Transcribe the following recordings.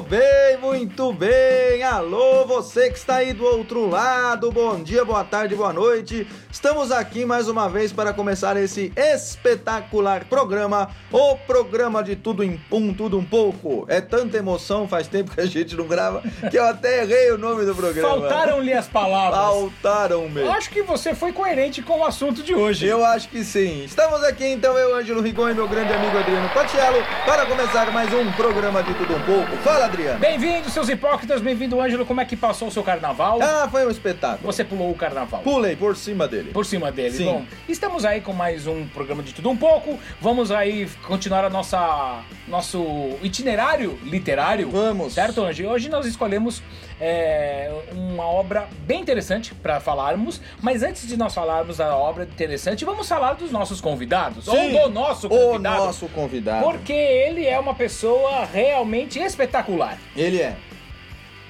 Bem, muito bem. Alô, você que está aí do outro lado. Bom dia, boa tarde, boa noite. Estamos aqui mais uma vez para começar esse espetacular programa, o programa de tudo em um, tudo um pouco. É tanta emoção, faz tempo que a gente não grava, que eu até errei o nome do programa. Faltaram-lhe as palavras. Faltaram mesmo. Eu acho que você foi coerente com o assunto de hoje. Eu acho que sim. Estamos aqui então, eu, Ângelo Rigon e meu grande amigo Adriano Patiello, para começar mais um programa de tudo um pouco. Fala, Adriano. Bem-vindos, seus hipócritas. Bem-vindo, Ângelo. Como é que passou o seu carnaval? Ah, foi um espetáculo. Você pulou o carnaval. Pulei por cima dele. Por cima dele. Sim. Bom, estamos aí com mais um programa de tudo um pouco. Vamos aí continuar a nossa nosso itinerário literário. Vamos. Certo, Anjo? Hoje nós escolhemos é, uma obra bem interessante para falarmos, mas antes de nós falarmos da obra interessante, vamos falar dos nossos convidados. Sim. Ou do nosso O convidado. nosso convidado. Porque ele é uma pessoa realmente espetacular. Ele é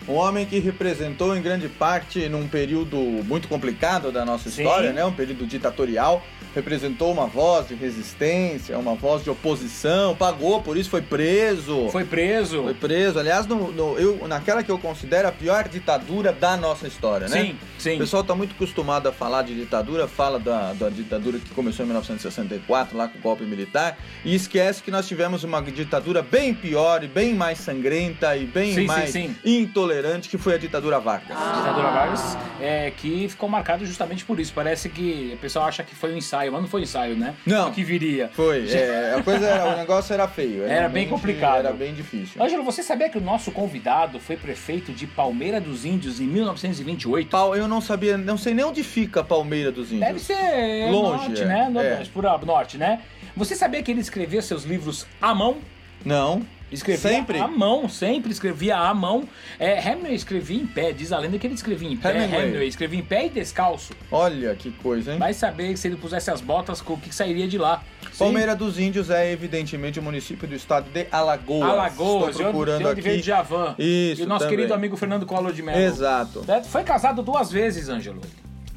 um homem que representou em grande parte num período muito complicado da nossa Sim. história, né? Um período ditatorial. Representou uma voz de resistência, uma voz de oposição, pagou, por isso foi preso. Foi preso. Foi preso. Aliás, no, no- eu, naquela que eu considero a pior ditadura da nossa história, né? Sim, sim. O pessoal está muito acostumado a falar de ditadura, fala da, da ditadura que começou em 1964, lá com o golpe militar, e esquece que nós tivemos uma ditadura bem pior e bem mais sangrenta e bem Sim, sim, mais sim. intolerante, que foi a ditadura Vargas. A ditadura Vargas, é, que ficou marcado justamente por isso. Parece que o pessoal acha que foi um ensaio, mas não foi ensaio, né? Não. O que viria. Foi, é, a coisa era, o negócio era feio. Era bem realmente- complicado. Era bem difícil. Ângelo, você sabia que o nosso convidado foi prefeito de Palmeira dos Índios em 1928? Pau, eu não sabia, não sei nem onde fica Palmeira dos Índios. Deve ser Longe, norte, é. né? É. Nordeste, por ah, norte, né? Você sabia que ele escrevia seus livros à mão? Não. Escrevia Sempre? à mão, sempre escrevia à mão. É, Hemingway escrevia em pé, diz a lenda que ele escrevia em pé. Hemingway. escrevia em pé e descalço. Olha que coisa, hein? Vai saber se ele pusesse as botas, o que que sairia de lá. Palmeira dos Índios é evidentemente o município do estado de Alagoas. Alagoas, Estou procurando de onde aqui. Djavan. Isso, E o nosso também. querido amigo Fernando Collor de Mello. Exato. Certo? Foi casado duas vezes, Ângelo.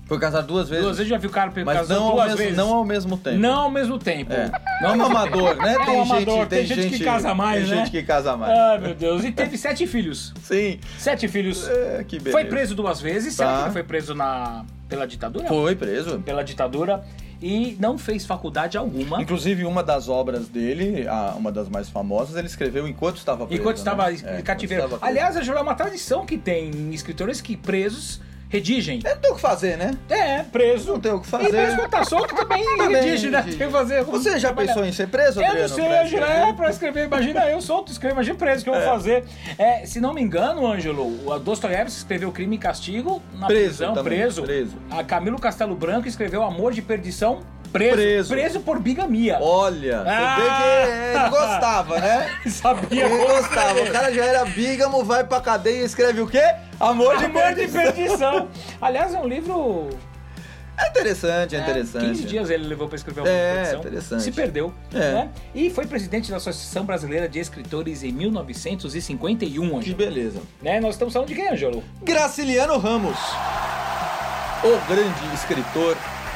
Foi casado duas vezes. Duas vezes já viu o cara mas casado não duas mesmo, vezes. não ao mesmo tempo. Não ao mesmo tempo. É. Não É um amador, né? É tem, um gente, amador, tem, gente, que casa mais, tem né? gente que casa mais. Ai, meu Deus. E teve sete filhos. Sim. Sete filhos. É, que beleza. Foi preso duas vezes. Será Tá. que ele foi preso na... pela ditadura? Foi preso. Pela ditadura. E não fez faculdade alguma. Inclusive, uma das obras dele, uma das mais famosas, ele escreveu enquanto estava preso. Enquanto estava né? em É, cativeiro. estava. Aliás, é uma tradição que tem escritores que presos redigem. É, não tem o que fazer, né? É, preso. Não tem o que fazer. E preso quando tá solto também, Também redige, né? Tem que fazer. Você já trabalhar. pensou em ser preso, Eu Adriano? não sei, Ângelo, é pra escrever. Imagina eu solto, escrevo, imagina preso, o que eu vou fazer. É, se não me engano, Ângelo, o Dostoiévski escreveu Crime e Castigo na Preso prisão, também, preso. preso. A Camilo Castelo Branco escreveu Amor de Perdição, preso. Preso. Preso por bigamia. Olha, Ah! você vê que ele gostava, né? Sabia Ele gostava. O cara já era bígamo, vai pra cadeia e escreve o quê? Amor de Amor de perdição. Perdição. Aliás, é um livro É interessante, é interessante. 15 dias ele levou para escrever uma É, interessante. Se perdeu. É. Né? E foi presidente da Associação Brasileira de Escritores em 1951, Que Ângelo. beleza. Né? Nós estamos falando de quem, Ângelo? Graciliano Ramos, o grande escritor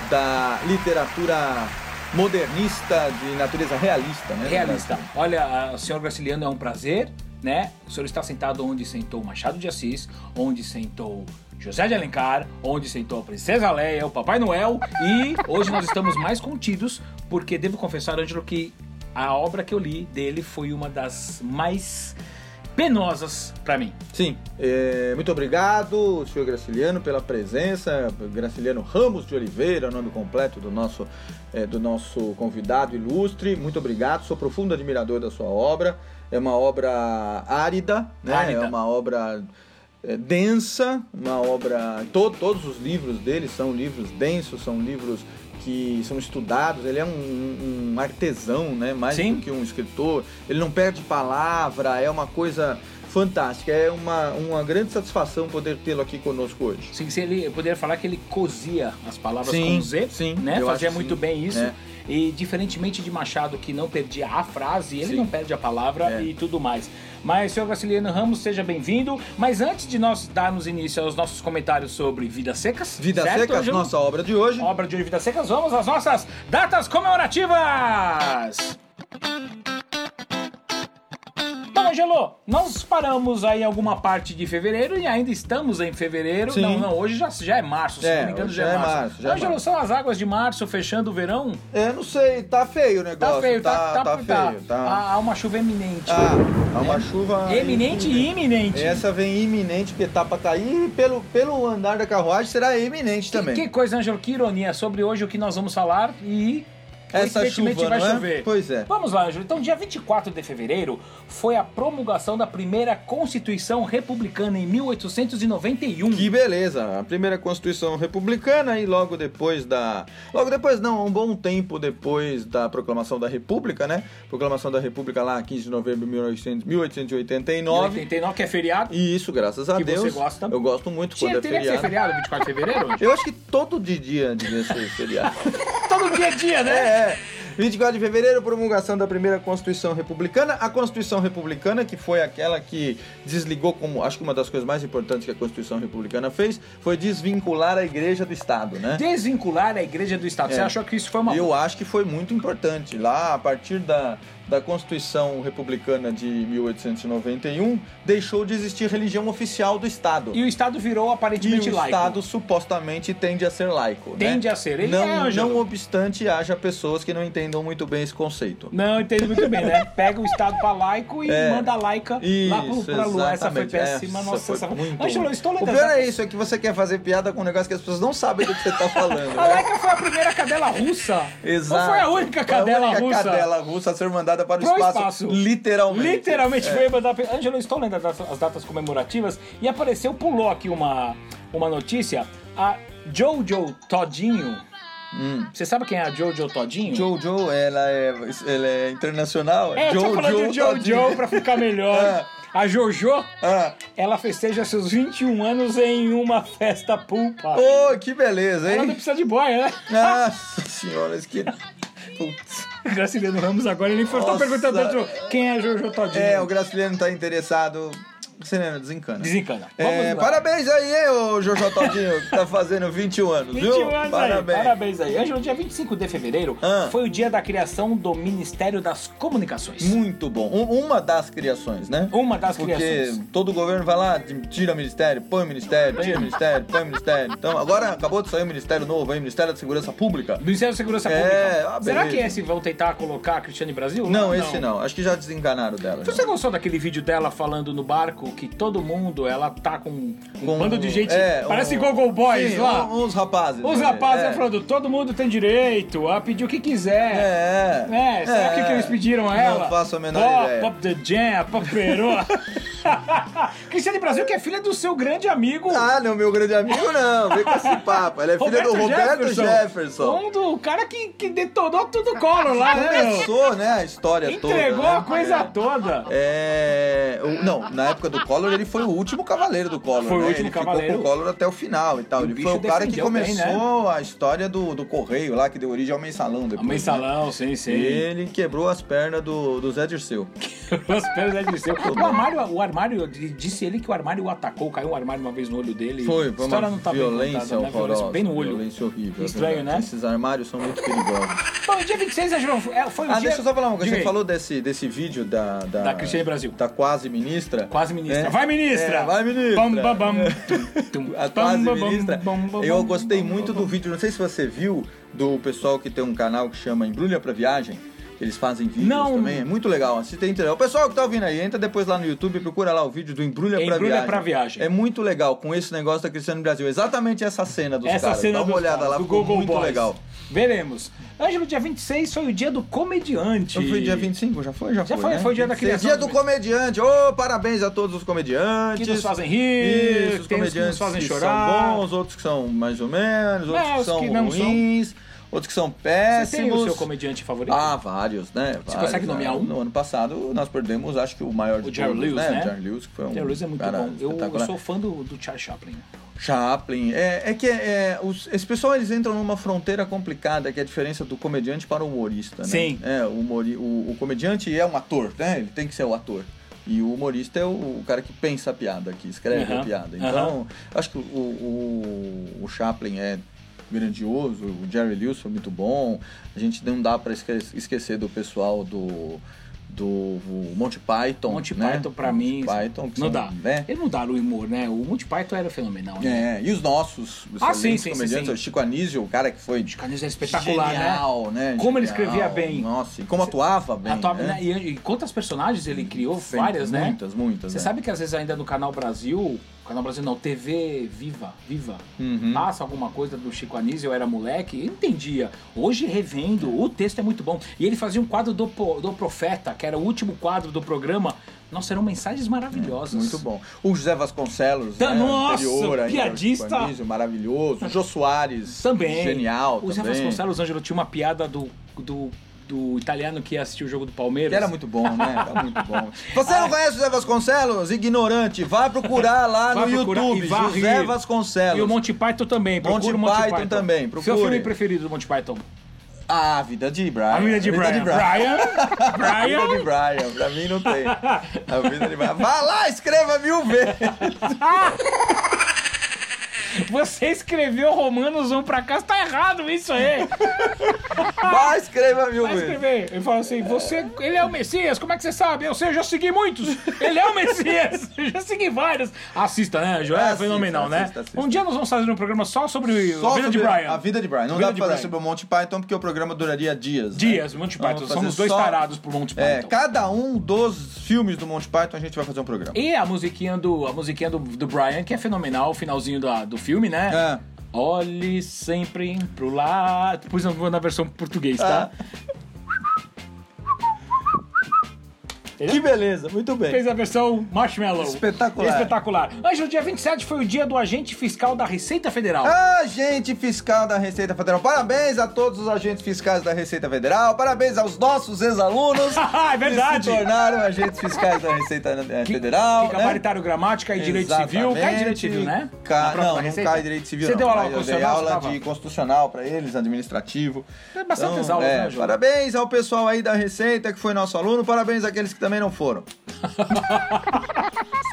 da literatura modernista de natureza realista, né? Realista. Olha, senhor Graciliano, é um prazer, né? O senhor está sentado onde sentou Machado de Assis, onde sentou José de Alencar, onde sentou a Princesa Leia, o Papai Noel, e hoje nós estamos mais contidos, porque devo confessar, Ângelo, que a obra que eu li dele foi uma das mais penosas para mim. Sim, é, muito obrigado, senhor Graciliano, pela presença. Graciliano Ramos de Oliveira, nome completo do nosso, é, do nosso convidado ilustre. Muito obrigado, sou profundo admirador da sua obra. É uma obra árida, né? Árida. É uma obra é, densa, uma obra. to- todos os livros dele são livros densos, são livros que são estudados. Ele é um, um artesão, né? Mais Sim. do que um escritor. Ele não perde palavra, é uma coisa fantástica. É uma, uma grande satisfação poder tê-lo aqui conosco hoje. Sim, se ele eu poderia falar que ele cozia as palavras Sim, com Z, sim, né? eu Fazia muito sim. bem isso. É. E diferentemente de Machado, que não perdia a frase, ele Sim. não perde a palavra É. e tudo mais. Mas, senhor Graciliano Ramos, seja bem-vindo. Mas antes de nós darmos início aos nossos comentários sobre Vidas Secas, Vida certo, Secas, Ângelo? nossa obra de hoje. obra de hoje, Vidas Secas, vamos às nossas datas comemorativas! Bom, Ângelo, nós paramos aí alguma parte de fevereiro e ainda estamos em fevereiro. Sim. Não, não, hoje já, já é março, se É, não me engano já é já é março. março, já é Ângelo, março. são as águas de março fechando o verão? É, não sei, tá feio o negócio. Tá feio, tá, tá, tá feio, tá. Há, há uma chuva eminente. Ah, há uma chuva. Eminente e iminente. Essa vem iminente, porque tá pra cair e pelo, pelo andar da carruagem será iminente também. Que coisa, Ângelo, que ironia sobre hoje o que nós vamos falar e Essa chuva, vai é? chover. Pois é. Vamos lá, Ângelo. Então, dia 24 de fevereiro foi a promulgação da primeira Constituição Republicana em 1891. Que beleza, a primeira Constituição Republicana e logo depois da. Logo depois, não, um bom tempo depois da proclamação da República, né? Proclamação da República lá, 15 de novembro de 1800 1889. 89, que é feriado. E isso, graças a Que Deus. você gosta? Eu gosto muito Tinha, quando é teria que ser feriado. feriado 24 de fevereiro? Eu acho que todo dia devia ser feriado. Todo dia é dia, né? É, yeah. 24 de fevereiro, promulgação da primeira Constituição Republicana. A Constituição Republicana, que foi aquela que desligou como, acho que uma das coisas mais importantes que a Constituição Republicana fez, foi desvincular a igreja do Estado, né? Desvincular a igreja do Estado. Você É. achou que isso foi uma Eu acho que foi muito importante. Lá, a partir da, da Constituição Republicana de 1891, deixou de existir religião oficial do Estado. E o Estado virou E aparentemente o laico. Estado supostamente tende a ser laico. Tende né? a ser. Ele não, é, não obstante, haja pessoas que não entendam muito bem esse conceito. Não, entendo muito bem, né? Pega o Estado pra laico e É. manda a laica lá pro, Isso, pra lua. Essa foi exatamente. péssima. Essa Nossa, foi essa foi... muito ruim. estou O lendo pior é isso, é que você quer fazer piada com um negócio que as pessoas não sabem do que você tá falando. A né? laica foi a primeira cadela russa. Exato. Ou foi a única cadela Foi a única russa? cadela russa a ser mandada para o espaço, espaço. literalmente. Literalmente É. foi mandar. Ângelo, eu estou lendo as datas, as datas comemorativas e apareceu, pulou aqui uma, uma notícia. A Jojo Todinho. Hum. Você sabe quem é a Jojo Todinho? Jojo, ela é, ela é internacional? É, falando de Jojo pra ficar melhor. Ah. A Jojo, Ah. ela festeja seus 21 anos em uma festa pulpa. Oh, que beleza, Ela não hein? precisa de boia, né? Nossa senhora, isso que... Putz. O Graciliano Ramos agora ele foi tá Nossa. perguntando quem é a Jojo Todinho. É, o Graciliano tá interessado... Graciliano, desencana. Desencana. É, parabéns aí, hein, ô Jojo Todinho, que tá fazendo 21 anos, 21 viu? anos Parabéns. aí. Parabéns aí. Ângelo, dia 25 de fevereiro Ah. foi o dia da criação do Ministério das Comunicações. Muito bom. Um- uma das criações, né? Uma das Porque criações. todo governo vai lá, tira o ministério, põe o ministério, tira o ministério, põe o ministério. Então, agora acabou de sair um ministério novo aí, Ministério da Segurança Pública. Ministério da Segurança É, Pública. ah, Será que esse vão tentar colocar a Cristiane Brasil? Não, esse não. Acho que já desencanaram dela. já. Você gostou daquele vídeo dela falando no barco que todo mundo, ela tá com um Com- bando de gente, é, parece um- Gogo Boys Sim, lá. Uns rapazes. Os né? rapazes é. falando, todo mundo tem direito a pedir o que quiser. É. É, será que, que eles pediram a ela? Não faço a menor pop, ideia. Pop the Jam, Pop Perô. Cristiane Brasil, que é filha do seu grande amigo. Ah, não, meu grande amigo não. Vem com esse papo. Ela é filha do Roberto Jefferson. Um do cara que, que detonou tudo colo lá, né? Começou, né, a história Entregou toda. a né? coisa toda. É. o- Não, na época do Collor, ele foi o último cavaleiro do Collor. Foi o né? último ele ficou cavaleiro. com o Collor até o final e tal. O ele foi o cara que defendeu bem, começou a história do, do Correio lá, que deu origem ao mensalão depois. né? mensalão, sim, sim. Ele quebrou as pernas do, do Zé Dirceu. As pernas de seu. O armário, o armário, disse ele que o armário o atacou, caiu um armário uma vez no olho dele. Foi, foi história não tá bem violência contada, né? horrorosa. Violência bem no olho. Violência horrível. é Estranho, né? Esses armários são muito perigosos. Bom, dia 26, né, João? É, Foi o Ah, dia... deixa eu só falar uma coisa. Você falou desse, desse vídeo da... Da, Da Cristiane Brasil. Da quase ministra. Quase ministra. É. Vai, ministra! É, vai, ministra. Bam, bam, tum. A bam, ministra. Eu gostei muito do vídeo, não sei se você viu, do pessoal que tem um canal que chama Embrulha pra Viagem. Eles fazem vídeos Não. também, é muito legal. Assista entendeu? O pessoal que tá ouvindo aí, entra depois lá no YouTube e procura lá o vídeo do Embrulha, pra, Embrulha viagem. pra Viagem. É muito legal com esse negócio da Cristiano Brasil. Exatamente essa cena dos Essa caras. cena Dá uma olhada caras, lá, do ficou Google muito Boys. legal. Veremos. Ângelo, dia 26 foi o dia do comediante. Não foi dia 25? Já foi? Já, Já foi, foi, né? foi o dia da 26. criação Dia do comediante. Ô, parabéns a todos os comediantes. Que nos fazem rir, Isso, os os que comediantes nos fazem chorar. são bons, outros que são mais ou menos, outros É, que são que não são. Outros que são Você péssimos. tem o seu comediante favorito? Ah, vários, né? Você Vários, consegue nomear né? um? No ano passado, nós perdemos, acho que o maior de O Jerry todos, Lewis, né? né? O Jerry Lewis, que foi um Jerry Lewis é muito cara bom. Eu, eu sou fã do, do Charles Chaplin. Chaplin. É, é que é, os, esse pessoal eles entram numa fronteira complicada, que é a diferença do comediante para o humorista, né? Sim. É, o, humori, o, o comediante é um ator, né? Ele tem que ser o ator. E o humorista é o, o cara que pensa a piada, que escreve Aham, a piada. Então, acho que o, o, o Chaplin é grandioso, o Jerry Lewis foi muito bom. A gente não dá para esquecer do pessoal do do Monty Python. Monty né? Python, pra mim, Python, não são, dá. Né? Ele não dá no humor, né? O Monty Python era fenomenal, né? É, e os nossos os Ah, sim, sim, sim, comediantes, sim. o Chico Anísio, o cara que foi Canis é espetacular, genial, né? Como ele Genial. escrevia bem. Nossa, e como atuava bem. Atuava- né? né? E, e quantas personagens ele criou? Várias, né? Muitas, muitas. Você né? sabe que às vezes ainda no Canal Brasil, Canal Brasil não, TV Viva, Viva, Uhum. passa alguma coisa do Chico Anísio, eu era moleque, eu entendia. Hoje revendo, o texto é muito bom. E ele fazia um quadro do, do Profeta, que era o último quadro do programa. Nossa, eram mensagens maravilhosas. Muito bom. O José Vasconcelos, Tá- né, nossa, anterior piadista. Anísio, maravilhoso. O Jô Soares, Também. genial O Zé também. Vasconcelos, Ângelo, tinha uma piada do, do, do italiano que ia assistir o jogo do Palmeiras. Que era muito bom, né? Era muito bom. Você não conhece o José Vasconcelos? Ignorante. Vai procurar lá Vai no procurar YouTube. José. Vasconcelos. E o Monty Python também. Monty Procura o Monty Python Python também, Seu procure. filme preferido do Monty Python? Ah, a vida de Brian. A vida de Brian. Brian? A vida de Brian? Brian. Pra mim não tem. A vida de Brian. Vá lá, escreva mil vezes. Você escreveu Romanos 1 pra cá, tá errado isso aí. Vá, escreva mil Vai escrever. Ele fala assim, você, ele é o Messias, como é que você sabe? Eu sei, eu já segui muitos. Ele é o Messias, eu já segui vários. Assista, né, Joel? É Assista, fenomenal, assista, né? assista. Um dia nós vamos fazer um programa só sobre Só a vida de sobre Brian. A vida de Brian. Não Vida dá de pra fazer sobre o Monty Python porque o programa duraria dias. né? Dias, Monty Python. Vamos Somos dois só- tarados por Monty Python. É, cada um dos filmes do Monty Python a gente vai fazer um programa. E a musiquinha do, a musiquinha do, do Brian, que é fenomenal, o finalzinho da, do filme, né? É. Olhe sempre pro lado. Depois eu vou na versão português, tá? Que beleza, muito bem. Fez a versão Marshmallow. Espetacular. Espetacular. Ângelo, dia 27 foi o dia do agente fiscal da Receita Federal. Agente fiscal da Receita Federal. Parabéns a todos os agentes fiscais da Receita Federal. Parabéns aos nossos ex-alunos. é verdade. Que se tornaram agentes fiscais da Receita Que- Federal. Que né? gabaritário gramática e direito civil. Cai direito civil, né? Ca- Não, não Receita? cai direito civil. Você não. deu aula Eu dei aula de constitucional pra eles, administrativo. Tem bastantes Então, aulas, é, né? Parabéns ao pessoal aí da Receita que foi nosso aluno. Parabéns àqueles que também não foram.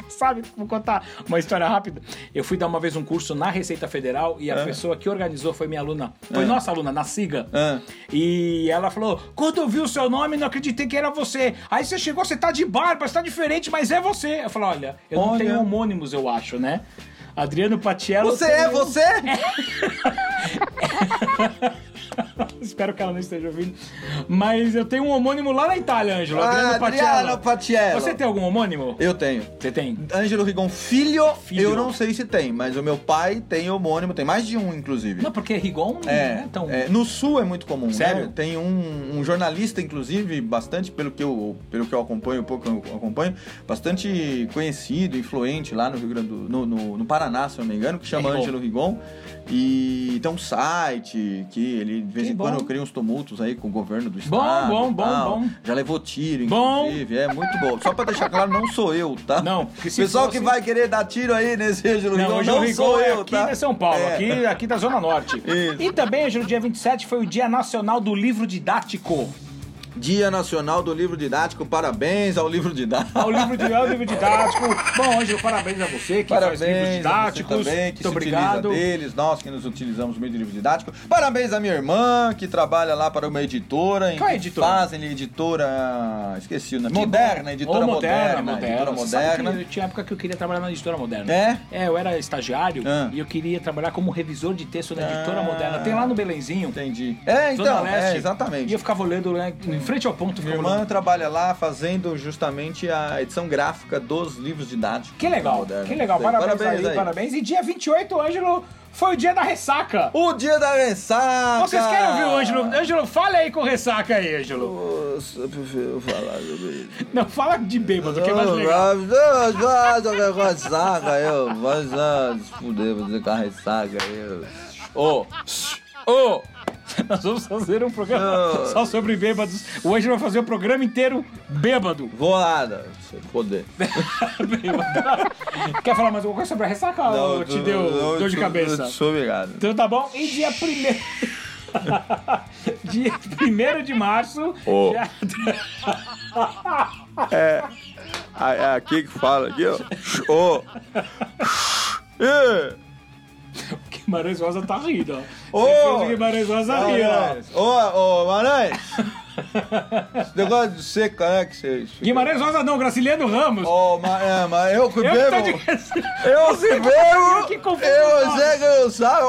Sabe, vou contar uma história rápida. Eu fui dar uma vez um curso na Receita Federal e a É. pessoa que organizou foi minha aluna. Foi É. nossa aluna, na SIGA. É. E ela falou: quando eu vi o seu nome, não acreditei que era você. Aí você chegou, você tá de barba, você tá diferente, mas é você. Eu falei: olha, eu não Olha. tenho homônimos, eu acho, né? Adriano Patiello. Você é você? Espero que ela não esteja ouvindo. Mas eu tenho um homônimo lá na Itália, Ângelo. Ah, Adriano Patiello. Patiello. Você tem algum homônimo? Eu tenho. Você tem? Ângelo Rigon Filho, Filho. eu não sei se tem, mas o meu pai tem homônimo, tem mais de um, inclusive. Não, porque Rigon não É, é tão. é, no sul é muito comum, Sério? né? Tem um, um jornalista, inclusive, bastante, pelo que, eu, pelo que eu acompanho, pouco que eu acompanho, bastante conhecido, influente lá no Rio Grande do no, no, no Paraná, se eu não me engano, que chama É. Ângelo Rigon. E tem um site que ele, de vez Que em quando, bom. cria uns tumultos aí com o governo do Bom, estado. bom, bom, tal. bom. Já levou tiro, Bom. inclusive. É muito bom. Só pra deixar claro, não sou eu, tá? Não, porque se Pessoal fosse- que vai querer dar tiro aí nesse Ângelo Não, hoje não sou é eu, aqui tá? de São Paulo, É. aqui, aqui da Zona Norte. Isso. E também, Ângelo, dia 27 foi o Dia Nacional do Livro Didático. Dia Nacional do Livro Didático, parabéns ao livro didático. Ao livro, de, ao livro didático. Bom, Ângelo, parabéns a você que faz livros Parabéns a você didáticos. também, que Muito se obrigado. utiliza deles, nós que nos utilizamos muito de livro didático. Parabéns à minha irmã, que trabalha lá para uma editora. Qual é editora? Fazem editora, esqueci o nome, moderna, editora Ou moderna, moderna. editora moderna. que eu tinha época que eu queria trabalhar na editora moderna. É? É, eu era estagiário Ah. e eu queria trabalhar como revisor de texto na editora Ah. moderna. Tem lá no Belenzinho. Entendi. É, então, Leste. é, exatamente. E eu ficava olhando né, frente ao ponto. Minha irmã trabalha lá fazendo justamente a edição gráfica dos livros didáticos. Que legal, Moderna. que legal. Sei. Parabéns, aí, parabéns. E dia 28, Ângelo, foi o dia da ressaca. O dia da ressaca! Vocês querem ouvir o Ângelo? Ângelo, fale aí com ressaca aí, Ângelo. Nossa, eu prefiro falar sobre isso. Não, fala de bêbado, que é mais legal. Com ressaca, eu. Vai se fuder, você com a ressaca, eu. Ô! Ô! Nós vamos fazer um programa Não. só sobre bêbados. O Ângelo vai fazer o programa inteiro bêbado. Vou nada, se foder. Bêbado. Quer falar mais alguma coisa sobre a ressaca ou te deu dor de cabeça? Sou obrigado. Então tá bom. E dia primeiro... dia 1 de março... Ô. já- É aqui que fala, aqui, ó. Ô! Ê! Guimarães Rosa tá rindo, ó. Ô! Certeza que Guimarães Rosa ri, ó. Ô, ô, Maranhão! Esse negócio de seca, né? Que você. Guimarães Rosa não, Graciliano Ramos. Oh, mas, é, mas eu que Eu que bebo. Eu Eu bebo. que confundo Eu os sei que eu sabe.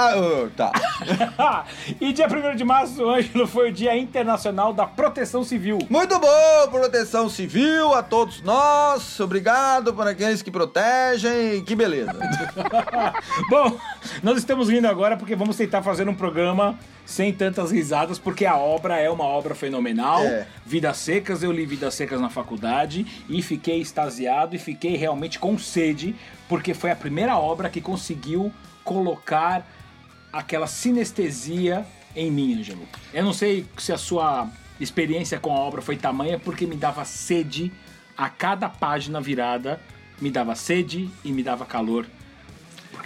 Ah, tá. e dia 1 de março, Ângelo, foi o Dia Internacional da Proteção Civil. Muito bom, proteção civil a todos nós. Obrigado para aqueles que protegem. Que beleza. Bom, nós estamos rindo agora porque vamos tentar fazer um programa sem tantas risadas, porque a obra é uma obra fenomenal. É. Vidas Secas, eu li Vidas Secas na faculdade e fiquei extasiado e fiquei realmente com sede, porque foi a primeira obra que conseguiu colocar aquela sinestesia em mim, Ângelo. Eu não sei se a sua experiência com a obra foi tamanha, porque me dava sede a cada página virada, me dava sede e me dava calor.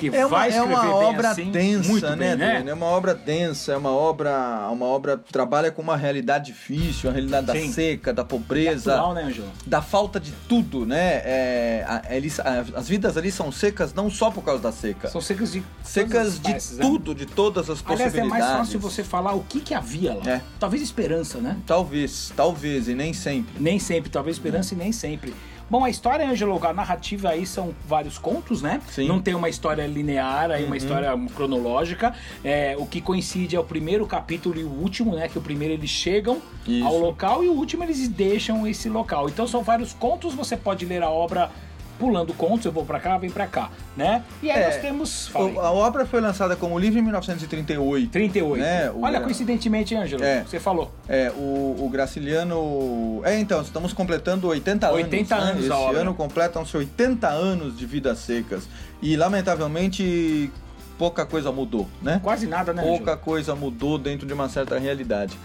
É uma, vai é escrever uma bem obra assim, densa, muito né, bem, né? É uma obra densa, é uma obra, uma obra que trabalha com uma realidade difícil, a realidade da Sim. seca, da pobreza, Atual, né, da falta de tudo, né? É, a- eles- a- as vidas ali são secas não só por causa da seca. São secas de secas todas as de espécies, né? tudo, de todas as Aliás, é possibilidades. mais fácil você falar o que, que havia lá. É. Talvez esperança, né? Talvez, talvez, e nem sempre. Nem sempre, talvez esperança e nem sempre. Bom, a história, Ângelo, a narrativa aí são vários contos, né? Sim. Não tem uma história linear, aí Uhum. uma história cronológica. É, o que coincide é o primeiro capítulo e o último, né? Que o primeiro eles chegam Isso. ao local e o último eles deixam esse local. Então são vários contos, você pode ler a obra pulando contos, eu vou pra cá, vem pra cá, né? E aí É, nós temos... a obra foi lançada como livro em 1938. 38. né, o Olha, coincidentemente, Ângelo, É. você falou. É, o, o Graciliano. É, então, estamos completando 80 anos. 80 né? anos Esse a obra. ano completam-se 80 anos de vidas secas. E, lamentavelmente, pouca coisa mudou, né? Quase nada, né, Pouca coisa mudou dentro de uma certa realidade.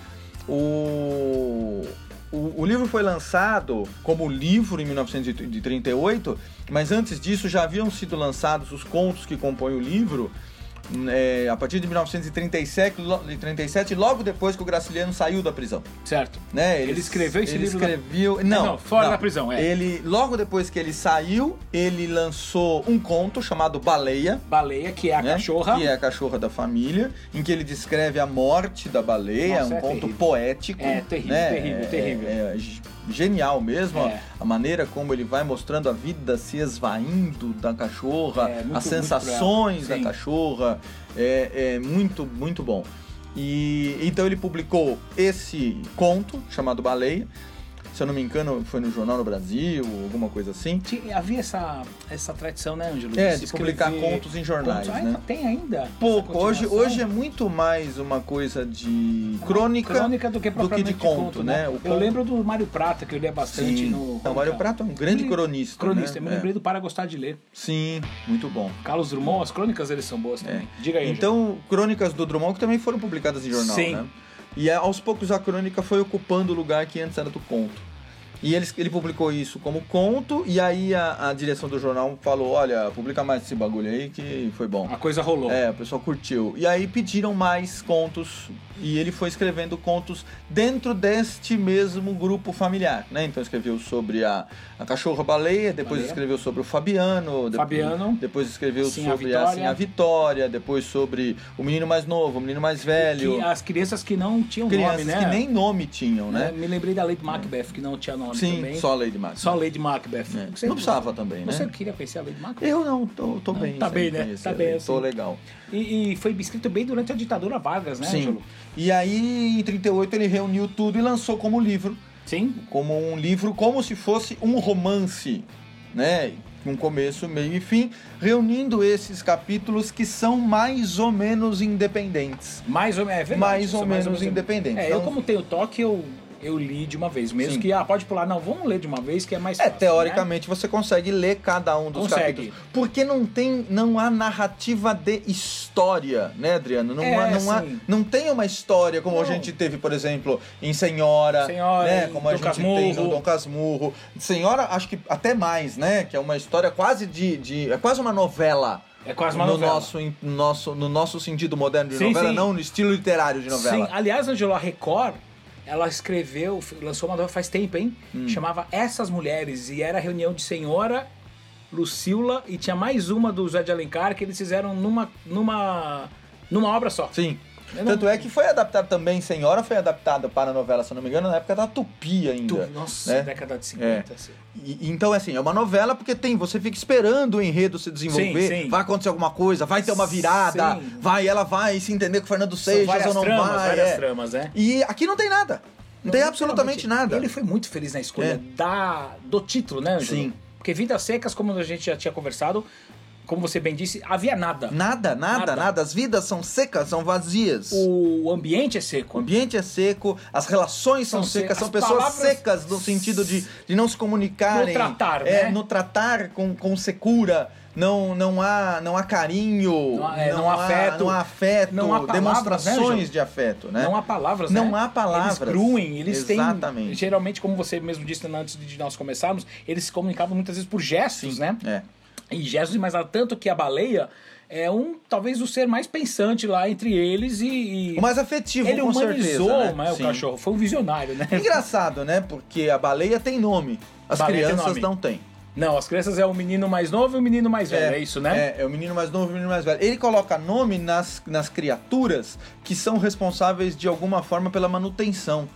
O, o, o livro foi lançado como livro em 1938, mas antes disso já haviam sido lançados os contos que compõem o livro. É, a partir de 1937, lo- de 37, logo depois que o Graciliano saiu da prisão. Certo. Né? Ele escreveu esse ele livro da- escreveu, não, não, fora da prisão, é. Ele logo depois que ele saiu, ele lançou um conto chamado Baleia, Baleia, que é a né? cachorra. Que é a cachorra da família, em que ele descreve a morte da baleia, Nossa, um é conto terrível. poético. É, terrível, né? terrível, É- terrível. é- é g- genial mesmo, É. a maneira como ele vai mostrando a vida se esvaindo da cachorra, É, muito, as sensações da cachorra. É, é muito, muito bom. E então ele publicou esse conto chamado Baleia. Se eu não me engano, foi no Jornal no Brasil, alguma coisa assim. Tinha- havia essa, essa tradição, né, Ângelo? É, se de publicar contos em jornais, contos. Ah, né? ainda tem ainda? Pouco. Hoje, hoje é muito mais uma coisa de É crônica, crônica do que propriamente de conto, né? O Eu conto- lembro do Mário Prata, que eu lia bastante Sim. no... Então, o Mário Prata é um grande Ele- cronista. Cronista, eu né? me lembrei É. do Para Gostar de Ler. Sim, muito bom. Carlos Drummond, as crônicas deles são boas também. Diga aí. Então, crônicas do Drummond que também foram publicadas em jornal, Sim. né? E é, aos poucos a crônica foi ocupando o lugar que antes era do conto. E eles, ele publicou isso como conto, e aí a, a direção do jornal falou: olha, publica mais esse bagulho aí que foi bom. A coisa rolou. É, o pessoal curtiu. E aí pediram mais contos e ele foi escrevendo contos dentro deste mesmo grupo familiar, né? Então escreveu sobre a, a cachorra baleia, depois Baleia. escreveu sobre o Fabiano, depois, Fabiano. depois escreveu Sim, a sobre a, assim, Vitória. a Vitória, depois sobre o menino mais novo, o menino mais velho, Que as crianças que não tinham crianças nome, né? que nem nome tinham, É, né? Me lembrei da Lady Macbeth, que não tinha nome Sim, também. só Lady Macbeth. Só Lady Macbeth. É. Você- Não precisava também, né? Você queria conhecer a Lady Macbeth? Eu não, tô, tô bem. tá bem, né? Tá bem, Tô assim. legal. E, e foi escrito bem durante a ditadura Vargas, né, Sim. Ângelo? E aí, em 38, ele reuniu tudo e lançou como livro. Sim. Como um livro, como se fosse um romance, né? Com começo, meio e fim, reunindo esses capítulos que são mais ou menos independentes. Mais ou menos, é verdade. Mais são ou menos independentes. É, Então- eu como tenho toque, eu, eu li de uma vez. Mesmo Sim. que, ah, pode pular. Não, vamos ler de uma vez que é mais É, fácil, teoricamente você consegue ler cada um dos Consegue. capítulos. Porque não tem, não há narrativa de história, né, Adriano? Não, É, há, não, há, não tem uma história como a Não. gente teve, por exemplo, em Senhora, Senhora, né? Como a Dom gente Casmurro. tem no Dom Casmurro. Senhora, acho que até mais, né? Que é uma história quase de, de é quase uma novela. É quase uma no novela. Nosso, nosso, no nosso sentido moderno de Sim, novela, sim. não no estilo literário de novela. Sim, aliás, Angelo, a Record, ela escreveu, lançou uma novela faz tempo, hein? Hum. Chamava Essas Mulheres, e era reunião de Senhora, Lucila, e tinha mais uma do Zé de Alencar que eles fizeram numa, numa, numa obra só. Sim. Eu não- Tanto é que foi adaptado também, Senhora foi adaptada para a novela, se eu não me engano, na época da Tupi ainda. Tu- Nossa, né? década de 50. assim. E- então, assim, é uma novela porque tem, você fica esperando o enredo se desenvolver, Sim, sim. vai acontecer alguma coisa, vai ter uma virada, Sim. vai, ela vai se entender com o Fernando Seixas ou não tramas, vai. várias é. tramas, né? E aqui não tem nada. Não tem Não, absolutamente literalmente, nada. Ele foi muito feliz na escolha É. da, do título, né, Ângelo? Sim. Porque Vidas Secas, como a gente já tinha conversado, como você bem disse, havia nada. Nada, nada, Nada. nada, As vidas são secas, são vazias. O ambiente é O seco. ambiente é seco, as relações são, São se- secas, são as pessoas secas no sentido de, de não se comunicarem. No tratar, é, né? No tratar com, com secura. Não, não, há, não há carinho, Não há- é, não há afeto, não há afeto, não há palavras, né, demonstrações Ângelo? de afeto, né? Não há palavras, Não né? há palavras. Eles gruem, eles Exatamente. têm. Geralmente, como você mesmo disse antes de nós começarmos, eles se comunicavam muitas vezes por gestos, né? É. E gestos, mas há tanto que a baleia é um, talvez, o ser mais pensante lá entre eles e. e O mais afetivo, ele com humanizou certeza, né? o Sim. cachorro, foi um visionário, né? Engraçado, né? Porque a baleia tem nome, as Baleia tem crianças nome. não têm. Não, as crianças é o menino mais novo e o menino mais velho, é, isso, né? É, é o menino mais novo e o menino mais velho. Ele coloca nome nas, nas criaturas que são responsáveis de alguma forma pela manutenção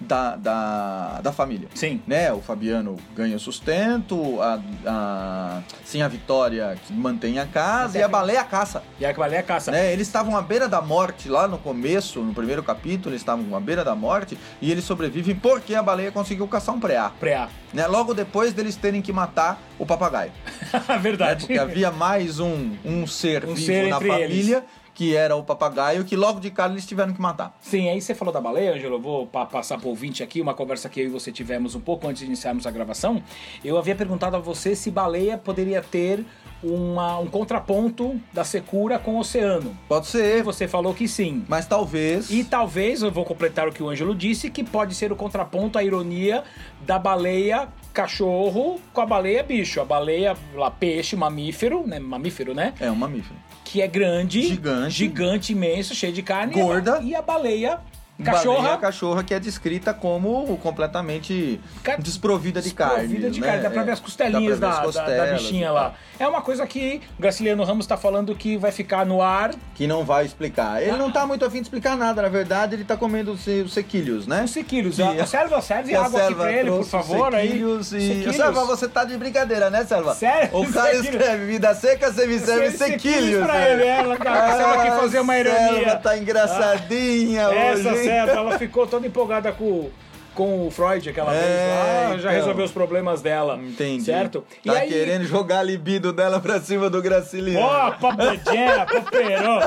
da, da, da família. Sim. Né? O Fabiano ganha sustento, a, a, sim, a Vitória que mantém a casa Até e a baleia caça. E a baleia caça. Né? Eles estavam à beira da morte lá no começo, no primeiro capítulo, eles estavam à beira da morte e eles sobrevivem porque a baleia conseguiu caçar um preá. Preá. Né? Logo depois deles terem que matar o papagaio. né? Verdade. Porque havia mais um, um ser Um vivo ser na família, que era o papagaio, que logo de cara eles tiveram que matar. Sim, aí você falou da baleia, Ângelo. Eu vou pa- passar pro ouvinte aqui uma conversa que eu e você tivemos um pouco antes de iniciarmos a gravação. Eu havia perguntado a você se baleia poderia ter uma- um contraponto da secura com o oceano. Pode ser, você falou que sim. mas talvez. E talvez, eu vou completar o que o Ângelo disse, que pode ser o contraponto, a ironia da baleia cachorro com a baleia bicho. A baleia lá, peixe, mamífero, né? Mamífero, né? É um mamífero. Que é grande, Gigante. gigante imenso, cheio de carne. Gorda. E a baleia cachorra. Baleia cachorra que é descrita como completamente Ca- desprovida de carne. Desprovida de né? carne, dá pra ver É, as costelinhas dá da, pra ver as da- da costelas bichinha e lá. É uma coisa que o Graciliano Ramos tá falando que vai ficar no ar. Que não vai explicar. Ele não tá muito afim de explicar nada, na verdade, ele tá comendo os, os sequilhos, né? Os sequilhos. Que- A Selva serve Que a água aqui pra ele, por favor. Aí. sequilhos E... Sequilhos. Selva, você tá de brincadeira, né, Selva? Sério? O cara Sequilhos. escreve vida seca, você me serve Serve sequilhos. pra né? ele, ela, cara, a Selva quis fazer uma ironia. Ah, Selva tá engraçadinha Essa hoje. hein? Selva, ela ficou toda empolgada com, com o Freud aquela É, vez lá. Já então. resolveu os problemas dela. Entendi. Certo? Tá querendo jogar a libido dela pra cima do Graciliano. Ó, papadinha, paperô.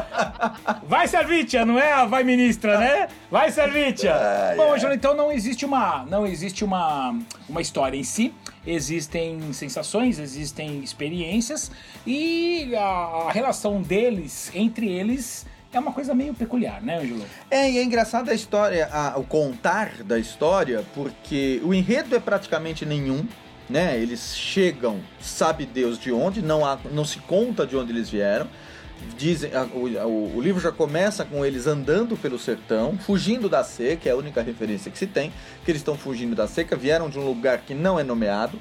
Vai, Servitia, não é a vai ministra, né? Vai, Servitia. Ai, Bom. Angela, então não existe uma, não existe uma, uma história em si. Existem sensações, existem experiências e a, a relação deles, entre eles, é uma coisa meio peculiar, né, Ângelo? É, e é engraçada a história, a- o contar da história, porque o enredo é praticamente nenhum, né? Eles chegam, sabe Deus de onde, não, há, não se conta de onde eles vieram. Dizem, a- o, o- o livro já começa com eles andando pelo sertão, fugindo da seca, é a única referência que se tem, que eles estão fugindo da seca, vieram de um lugar que não é nomeado,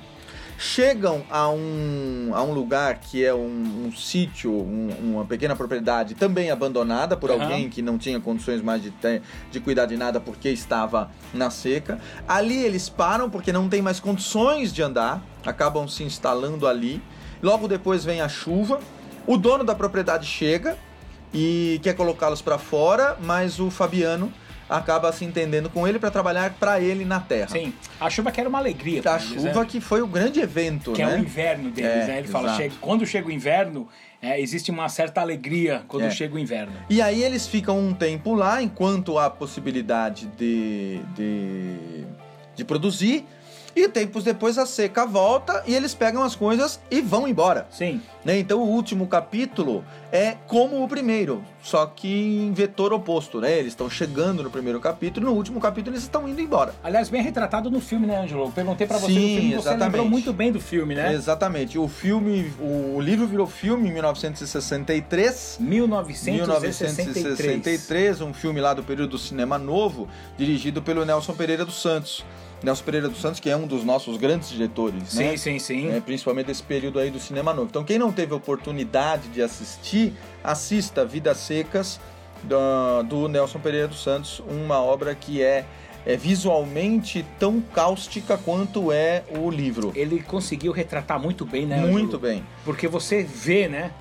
chegam a um, a um lugar que é um, um sítio, um- uma pequena propriedade também abandonada por Aham. alguém que não tinha condições mais de, ter- de cuidar de nada porque estava na seca. Ali eles param porque não tem mais condições de andar, acabam se instalando ali. Logo depois vem a chuva, o dono da propriedade chega e quer colocá-los para fora, mas o Fabiano acaba se entendendo com ele para trabalhar para ele na terra. Sim. A chuva que era uma alegria. A eles, chuva né? que foi o grande evento, que né? é o inverno deles, É, né? Ele fala, exato. chega- quando chega o inverno, é, existe uma certa alegria quando É. chega o inverno. E aí eles ficam um tempo lá, enquanto há possibilidade de, de, de produzir. E tempos depois a seca volta e eles pegam as coisas e vão embora. Sim. né? Então o último capítulo é como o primeiro, só que em vetor oposto, né? Eles estão chegando no primeiro capítulo, no último capítulo eles estão indo embora. Aliás, bem retratado no filme, né, Ângelo? Eu perguntei pra você Sim, no filme, você exatamente. lembrou muito bem do filme, né? Exatamente. O filme, o, o livro virou filme em 1963. 1963. 1963, um filme lá do período do cinema novo, dirigido pelo Nelson Pereira dos Santos. Nelson Pereira dos Santos, que é um dos nossos grandes diretores, Sim, né? sim, sim. É, principalmente desse período aí do cinema novo. Então, quem não teve oportunidade de assistir, assista Vidas Secas, do, do Nelson Pereira dos Santos, uma obra que é, é visualmente tão cáustica quanto é o livro. Ele conseguiu retratar muito bem, né? Muito bem. Porque você vê, né?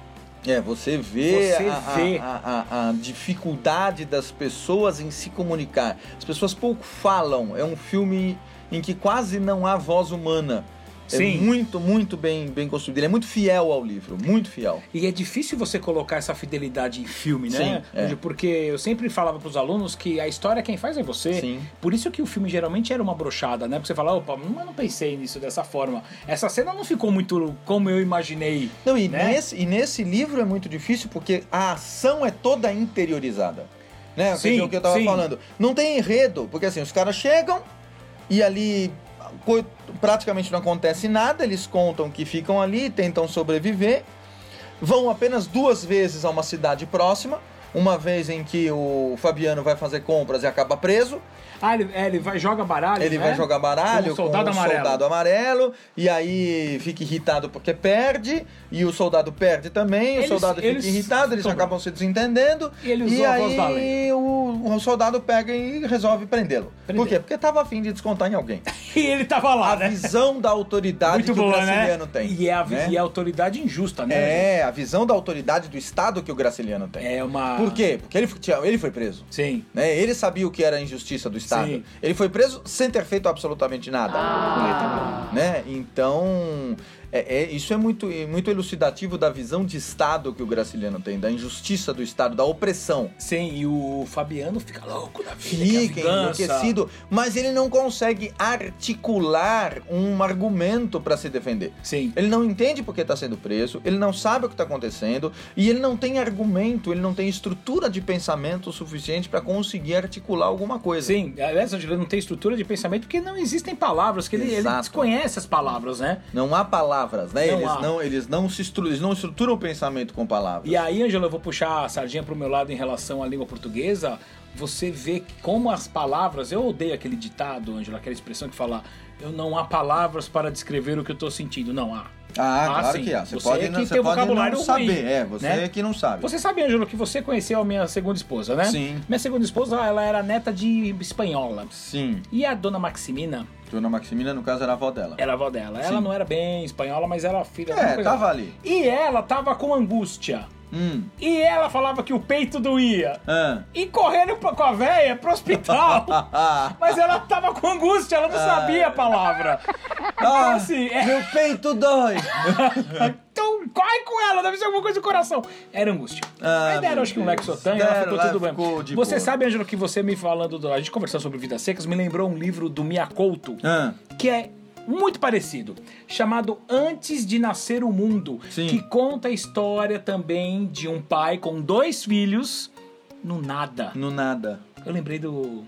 É, você vê, Você a, vê. A, a- a dificuldade das pessoas em se comunicar. As pessoas pouco falam. É um filme em que quase não há voz humana. É Sim. muito, muito bem, bem construído. Ele é muito fiel ao livro, muito fiel. E é difícil você colocar essa fidelidade em filme, né? Sim, é. Porque eu sempre falava pros alunos que a história quem faz é você. Sim. Por isso que o filme geralmente era uma brochada, né? Porque você fala, opa, mas eu não pensei nisso dessa forma. Essa cena não ficou muito como eu imaginei. Não, e, né? nesse, e nesse livro é muito difícil porque a ação é toda interiorizada. Né? Sim, o que eu tava sim. falando. Não tem enredo, porque assim, os caras chegam e ali praticamente não acontece nada, eles contam que ficam ali, tentam sobreviver, vão apenas duas vezes a uma cidade próxima, uma vez em que o Fabiano vai fazer compras e acaba preso, Ah, ele, é, ele vai joga baralho, ele né? vai jogar baralho Com o soldado com o amarelo. soldado amarelo e aí fica irritado porque perde e o soldado perde também, Eles- o soldado eles- fica irritado, eles acabam se desentendendo E ele a da aí o, o soldado pega e resolve prendê-lo. Prender. Por quê? Porque tava afim de descontar em alguém. E ele tava lá, A né? visão da autoridade Muito que o boa, né? Graciliano tem. E é a, né? e a autoridade injusta, né? É, a visão da autoridade do Estado que o Graciliano tem. É uma... Por quê? Porque ele, ele foi preso. Sim. Né? Ele sabia o que era a injustiça do Estado. Sim. Ele foi preso sem ter feito absolutamente nada. Né? Então, é, é- isso é muito, é muito elucidativo da visão de Estado que o Graciliano tem, da injustiça do Estado, da opressão. Sim, e o Fabiano fica louco da vida. Fica enlouquecido, mas ele não consegue articular um argumento para se defender. Sim. Ele não entende porque está sendo preso, ele não sabe o que está acontecendo e ele não tem argumento, ele não tem estrutura de pensamento suficiente para conseguir articular alguma coisa. Sim, aliás, Angela não tem estrutura de pensamento porque não existem palavras, que ele, ele desconhece as palavras, né? Não há palavras, né? Não eles, há. não, eles, não se eles não estruturam o pensamento com palavras. E aí, Angela, eu vou puxar a sardinha pro meu lado em relação à língua portuguesa. Você vê como as palavras. Eu odeio aquele ditado, Angela, aquela expressão que fala. Eu não há palavras para descrever o que eu tô sentindo. Não há. Ah, Ah, claro sim. que há. Você, Você pode, é não, que você tem o pode vocabulário não saber. ruim, é, você né? é que não sabe. Você sabe, Ângelo, que você conheceu a minha segunda esposa, né? Sim. Minha segunda esposa, ela era neta de espanhola. Sim. E a dona Maximina Dona Maximina, no caso, era a avó dela. era a avó dela. Ela Sim. não era bem espanhola, mas era filha É, tava ali. E ela tava com angústia. Hum. E ela falava que o peito doía. Ah. E correndo pra- com a véia pro hospital. Ah. Mas ela tava com angústia, ela não sabia a palavra. Então, Ah, assim, é- Meu peito dói! então corre com ela, deve ser alguma coisa do coração. Era angústia. Ah, Aí deram, acho que um. Lexotan e ela ficou tudo bem. ficou Você boa. sabe, Ângelo, que você me falando, do, a gente conversando sobre Vidas Secas, me lembrou um livro do Miyakoto, Ah. que é muito parecido, chamado Antes de Nascer o Mundo, Sim. que conta a história também de um pai com dois filhos no nada. No nada. Eu lembrei do.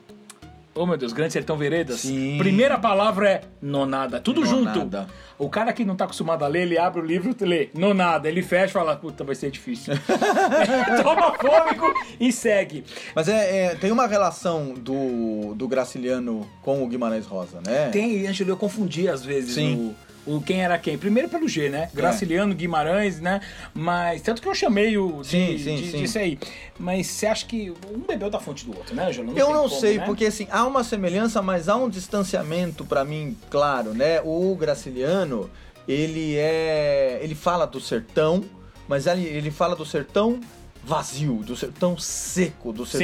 Oh meu Deus, Grande Sertão Veredas. Sim. Primeira palavra é nonada, tudo junto. Nonada. O cara que não tá acostumado a ler, ele abre o livro e lê nonada. Ele fecha e fala, puta, vai ser difícil. Toma fôlego e segue. Mas é, é, tem uma relação do, do Graciliano com o Guimarães Rosa, né? Tem, Ângelo, eu confundi às vezes Sim. o. O quem era quem? Primeiro pelo G, né? Graciliano, Guimarães, né? Mas. Tanto que eu chamei o. De, Sim, sim, de- sim. disso aí. Mas você acha que um bebeu da fonte do outro, né, Ângelo? Eu tem não como, sei, né? porque assim, há uma semelhança, mas há um distanciamento pra mim, claro, né? O Graciliano, ele é. ele fala do sertão, mas ele, ele fala do sertão vazio, do sertão seco, do Sim.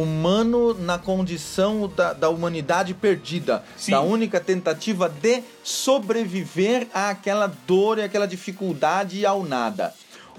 Humano na condição da, da humanidade perdida, Sim. da única tentativa de sobreviver àquela dor e àquela dificuldade e ao nada.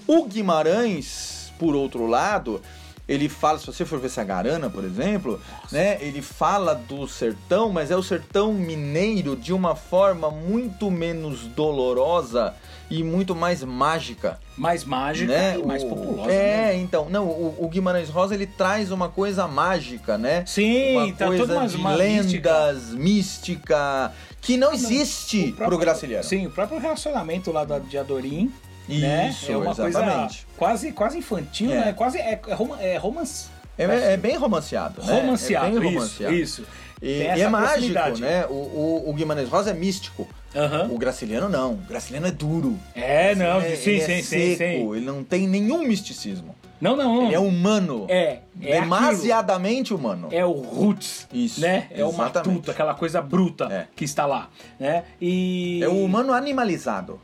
O Guimarães, por outro lado, ele fala, se você for ver Sagarana, por exemplo, né, ele fala do sertão, mas é o sertão mineiro de uma forma muito menos dolorosa e muito mais mágica, Mais mágica né? e mais O- populosa. É, então, não, o, o Guimarães Rosa ele traz uma coisa mágica, né? Sim, uma tá coisa toda de uma lendas, mística, que não existe O próprio- pro Graciliano. Sim, o próprio relacionamento lá da, de Adorim, né? Isso, É uma coisa exatamente. quase, quase infantil, É. né? Quase é, é, é romance. É, é bem romanceado, né? Romanceado, É bem isso, romanceado. isso. E, Tem e essa é mágico, né? O, o, o Guimarães Rosa é místico. Aham. O Graciliano não. O Graciliano é duro. É, não, é- sim, ele sim, é sim, seco, sim. Ele não tem nenhum misticismo. Não, não, não. Ele é humano. É, é demasiadamente humano. aquilo. É o roots, Isso, né? É o matuto, aquela coisa bruta É. que está lá, né? E... É o humano animalizado.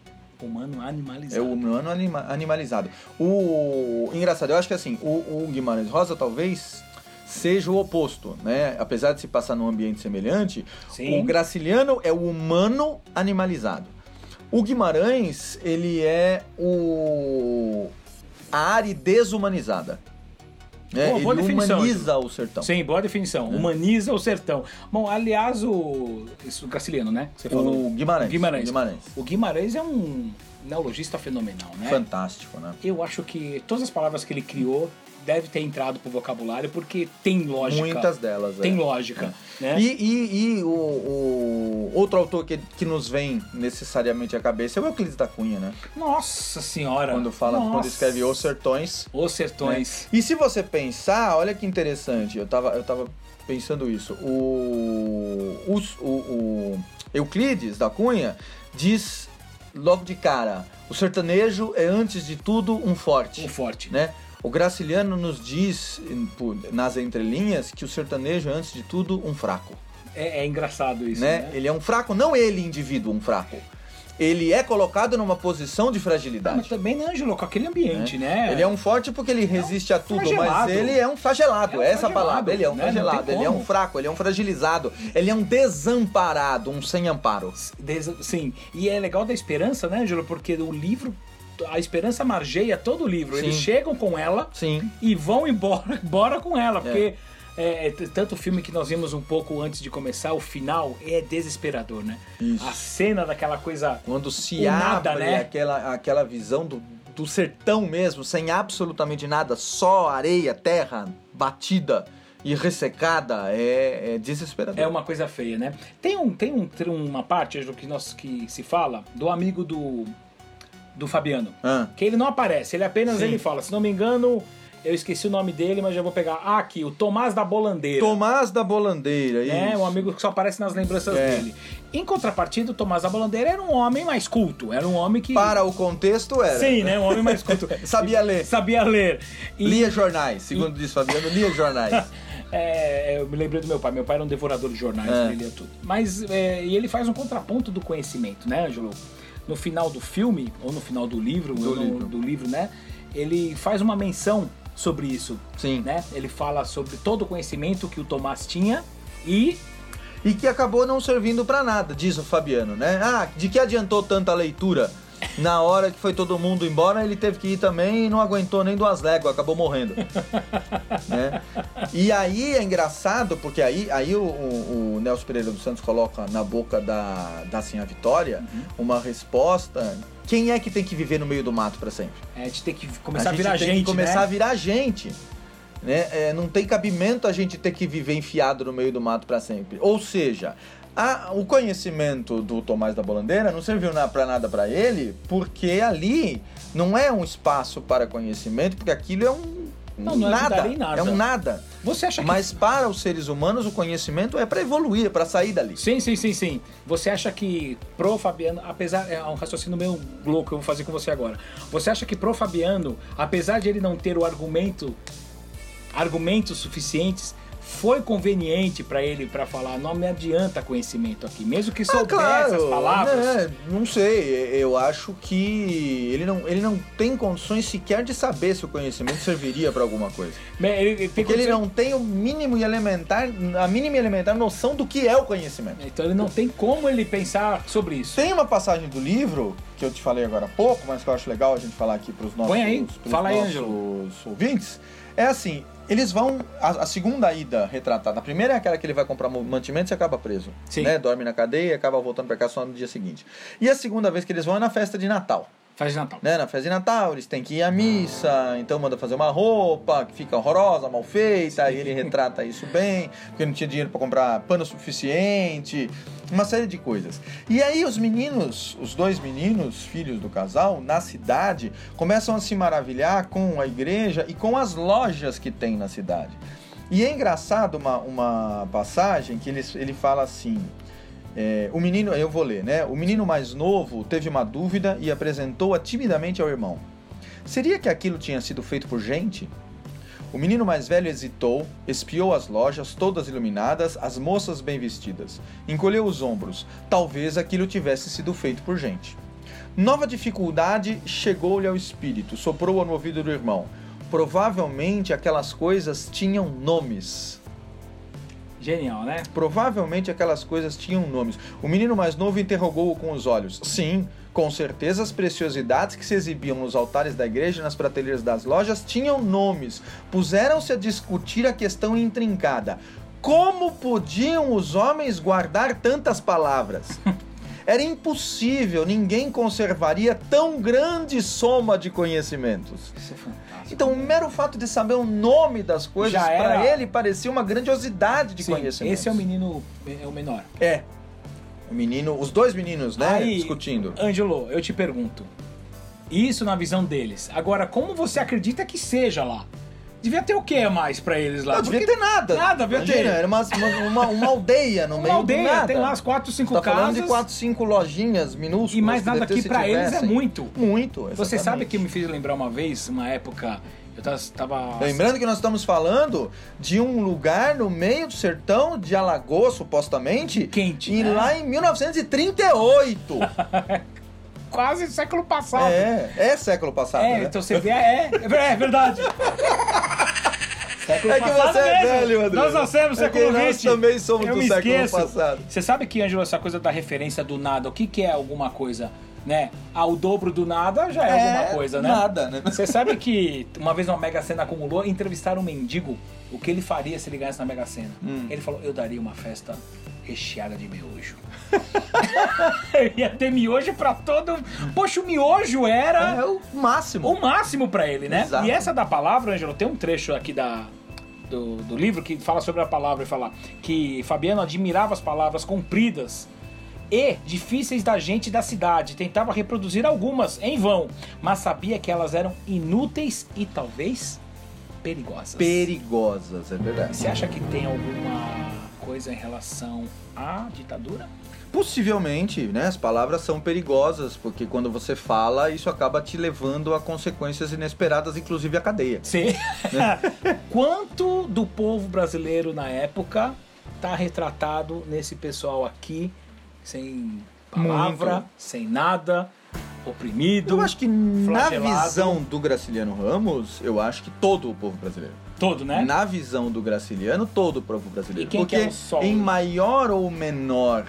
Humano É animalizado. o humano anima- animalizado. O engraçado, eu acho que assim, o, o Guimarães Rosa talvez seja o oposto, né? Apesar de se passar num ambiente semelhante, Sim. o Graciliano é o humano animalizado. O Guimarães, ele é o a área desumanizada. Né? Boa, definição, humaniza o sertão. Sim, boa definição. Humaniza o sertão. Bom, aliás, o. Isso, o Graciliano, né? Você falou. O Guimarães. Guimarães. Guimarães. O Guimarães é um neologista fenomenal, né? Fantástico, né? Eu acho que todas as palavras que ele criou deve ter entrado pro vocabulário porque tem lógica. Muitas delas. Tem é. lógica, né? E, e- e o, o outro autor que, que nos vem necessariamente à cabeça é o Euclides da Cunha, né? Nossa senhora. Quando fala, Nossa. quando escreve Os Sertões. Os né? Sertões. E se você pensar, olha que interessante, eu tava, eu tava pensando isso. O, os- o, o Euclides da Cunha diz logo de cara: o sertanejo é antes de tudo um forte. O forte. né? O Graciliano nos diz, nas entrelinhas, que o sertanejo é, antes de tudo, um fraco. É, é engraçado isso, né? né? Ele é um fraco, não ele, indivíduo, um fraco. Ele é colocado numa posição de Ah, mas fragilidade. também, né, Ângelo, com aquele ambiente, né? Ele é um forte porque ele resiste a tudo, mas ele é um flagelado, É um é essa flagelado, palavra. Ele é um né? Não flagelado, ele é um fraco, ele é um fragilizado, ele é um desamparado, um sem amparo. Des- Sim, e é legal da esperança, né, Ângelo? Porque o livro, a esperança margeia todo o livro. Eles Sim. chegam com ela Sim. e vão embora, embora com ela, porque é, é, tanto o filme que nós vimos um pouco antes de começar, o final é desesperador, né? Isso. A cena daquela coisa. Quando se abre nada, né? aquela, aquela visão do, do sertão mesmo, sem absolutamente nada, só areia, terra batida e ressecada, é, é desesperador. É uma coisa feia, né? Tem, um, tem um, tem uma parte Ângelo, que, nós, que se fala do amigo do, do Fabiano. Ah, Que ele não aparece, ele apenas Sim. ele fala, se não me engano, eu esqueci o nome dele, mas já vou pegar. Ah, aqui, o Tomás da Bolandeira. Tomás da Bolandeira, né? isso. Um amigo que só aparece nas lembranças É. dele. Em contrapartida, o Tomás da Bolandeira era um homem mais culto. Era um homem que. Para o contexto era. Sim, né? Um homem mais culto. Sabia ler. Sabia ler. E, Lia jornais, segundo diz Fabiano, lia jornais. é, eu me lembrei do meu pai. Meu pai era um devorador de jornais, É. ele lia tudo. Mas é, e ele faz um contraponto do conhecimento, né, Ângelo? No final do filme, ou no final do livro, Do no- livro. do livro, né? Ele faz uma menção sobre isso. Sim. Né? Ele fala sobre todo o conhecimento que o Tomás tinha e E que acabou não servindo pra nada, diz o Fabiano, né? Ah, de que adiantou tanta leitura? Na hora que foi todo mundo embora, ele teve que ir também e não aguentou nem duas léguas, acabou morrendo. né? E aí é engraçado, porque aí, aí o, o- o Nelson Pereira dos Santos coloca na boca da, da Sinha Vitória Uhum. uma resposta. Quem é que tem que viver no meio do mato pra sempre? é, a gente tem que começar a, gente virar tem gente, que começar né? a virar gente. Né? É, não tem cabimento a gente ter que viver enfiado no meio do mato para sempre. Ou seja, a- o conhecimento do Tomás da Bolandeira não serviu na, pra nada para ele, porque ali não é um espaço para conhecimento, porque aquilo é um Não, não nada, ajudaria em nada. é um nada. Você acha que Mas para os seres humanos o conhecimento é para evoluir, é para sair dali. Sim, sim, sim, sim. Você acha que pro Fabiano, apesar. É um raciocínio meio louco que eu vou fazer com você agora. Você acha que pro Fabiano, apesar de ele não ter o argumento. argumentos suficientes, foi conveniente pra ele pra falar, não me adianta conhecimento aqui, mesmo que soubesse as palavras. né, não sei, eu acho que ele não, ele não tem condições sequer de saber se o conhecimento serviria para alguma coisa. Ele, ele Porque ele condições- não tem o mínimo e elementar, a mínima e elementar noção do que é o conhecimento. Então ele não tem como ele pensar sobre isso. Tem uma passagem do livro que eu te falei agora há pouco, mas que eu acho legal a gente falar aqui para os nossos, Põe aí, pros fala aí, nossos ouvintes. É assim, eles vão. A, a segunda ida retratada. A primeira é aquela que ele vai comprar mantimentos e acaba preso. Sim. Né? Dorme na cadeia e acaba voltando para cá só no dia seguinte. E a segunda vez que eles vão é na festa de Natal. Faz de Natal. Né? Na festa de Natal, eles têm que ir à missa, então manda fazer uma roupa que fica horrorosa, mal feita, aí ele retrata isso bem, porque não tinha dinheiro para comprar pano suficiente, uma série de coisas. E aí os meninos, os dois meninos, filhos do casal, na cidade, começam a se maravilhar com a igreja e com as lojas que tem na cidade. E é engraçado uma, uma passagem que ele, ele fala assim: É, o menino, eu vou ler, né? O menino mais novo teve uma dúvida e apresentou-a timidamente ao irmão. Seria que aquilo tinha sido feito por gente? O menino mais velho hesitou, espiou as lojas, todas iluminadas, as moças bem vestidas. Encolheu os ombros. Talvez aquilo tivesse sido feito por gente. Nova dificuldade chegou-lhe ao espírito, soprou no ouvido do irmão. Provavelmente aquelas coisas tinham nomes. Genial, né? Provavelmente aquelas coisas tinham nomes. O menino mais novo interrogou-o com os olhos. Sim, com certeza as preciosidades que se exibiam nos altares da igreja e nas prateleiras das lojas tinham nomes. Puseram-se a discutir a questão intrincada. Como podiam os homens guardar tantas palavras? Era impossível, ninguém conservaria tão grande soma de conhecimentos. Isso é fantástico. Então, o mero fato de saber o nome das coisas, para ele parecia uma grandiosidade de Sim, conhecimento. esse é o menino, é o menor. É. O menino, os dois meninos, né, Aí, discutindo. Ângelo, eu te pergunto. Isso na visão deles. Agora, como você acredita que seja lá? Devia ter o que a mais pra eles lá? Não devia Porque ter nada. Nada, devia Imagina, ter. Era uma, uma, uma- aldeia no Uma meio aldeia, do nada. tem lá as quatro, cinco tá casas. falando de quatro, cinco lojinhas minúsculas. E mais nada aqui pra eles é tivessem. muito. Muito, Você exatamente. sabe que me fez lembrar uma vez, uma época, eu tava... tava Lembrando que nós estamos falando de um lugar no meio do sertão de Alagoas, supostamente. Quente, E né? lá em 1938. quase século passado. é, é século passado, É, né? então você vê, é, é, é verdade. século É que você é mesmo. velho, André. Nós nascemos É que século nós XX. também somos Eu do século esqueço. passado. Você sabe que, Ângelo, essa coisa da referência do nada, o que, que é alguma coisa, né? Ah, o dobro do nada já é, alguma coisa, né? Nada, né? Você sabe que uma vez uma Mega Sena acumulou, entrevistaram um mendigo o que ele faria se ele ganhasse na Mega Sena. Hum. Ele falou, eu daria uma festa recheada de miojo. Eu ia ter miojo pra todo... Poxa, o miojo era É o máximo. o máximo pra ele, né? Exato. E essa da palavra, Ângelo, tem um trecho aqui da, do, do livro que fala sobre a palavra e fala que Fabiano admirava as palavras compridas e difíceis da gente da cidade. Tentava reproduzir algumas em vão, mas sabia que elas eram inúteis e talvez perigosas. Perigosas, é verdade. Você acha que tem alguma coisa em relação à ditadura? Possivelmente, né? As palavras são perigosas, porque quando você fala, isso acaba te levando a consequências inesperadas, inclusive a cadeia. Sim. Quanto do povo brasileiro na época tá retratado nesse pessoal aqui, sem palavra, Muito. sem nada, oprimido, Eu acho que na flagelado. visão do Graciliano Ramos, eu acho que todo o povo brasileiro. todo, né? Na visão do Graciliano, todo o povo brasileiro. E quem Porque que é o sol? em maior ou menor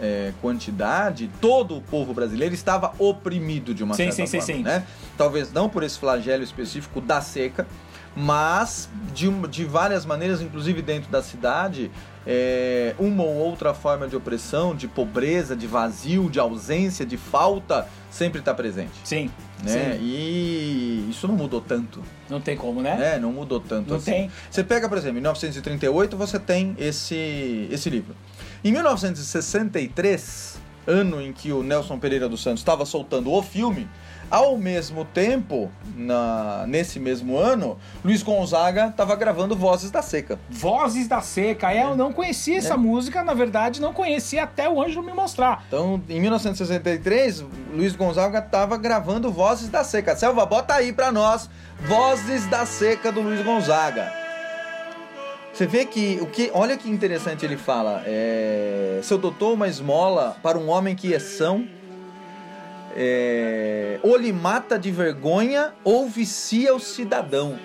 é, quantidade, todo o povo brasileiro estava oprimido de uma Sim, certa sim, sim, forma, sim. né? Talvez não por esse flagelo específico da seca, mas de, de várias maneiras, inclusive dentro da cidade, é, uma ou outra forma de opressão, de pobreza, de vazio, de ausência, de falta, sempre está presente. Sim, Né? sim. E isso não mudou tanto. Não tem como, né? né? Não mudou tanto Não assim. tem. Você pega, por exemplo, em 1938 você tem esse, esse livro. Em 1963, ano em que o Nelson Pereira dos Santos estava soltando o filme, ao mesmo tempo, na, nesse mesmo ano, Luiz Gonzaga estava gravando Vozes da Seca. Vozes da Seca. É, eu não conhecia essa música, na verdade, não conhecia até o Ângelo me mostrar. Então, em 1963, Luiz Gonzaga estava gravando Vozes da Seca. Selva, bota aí pra nós Vozes da Seca do Luiz Gonzaga. Você vê que o que, olha que interessante ele fala. É, se eu doutor uma esmola para um homem que é são, é, ou lhe mata de vergonha ou vicia o cidadão.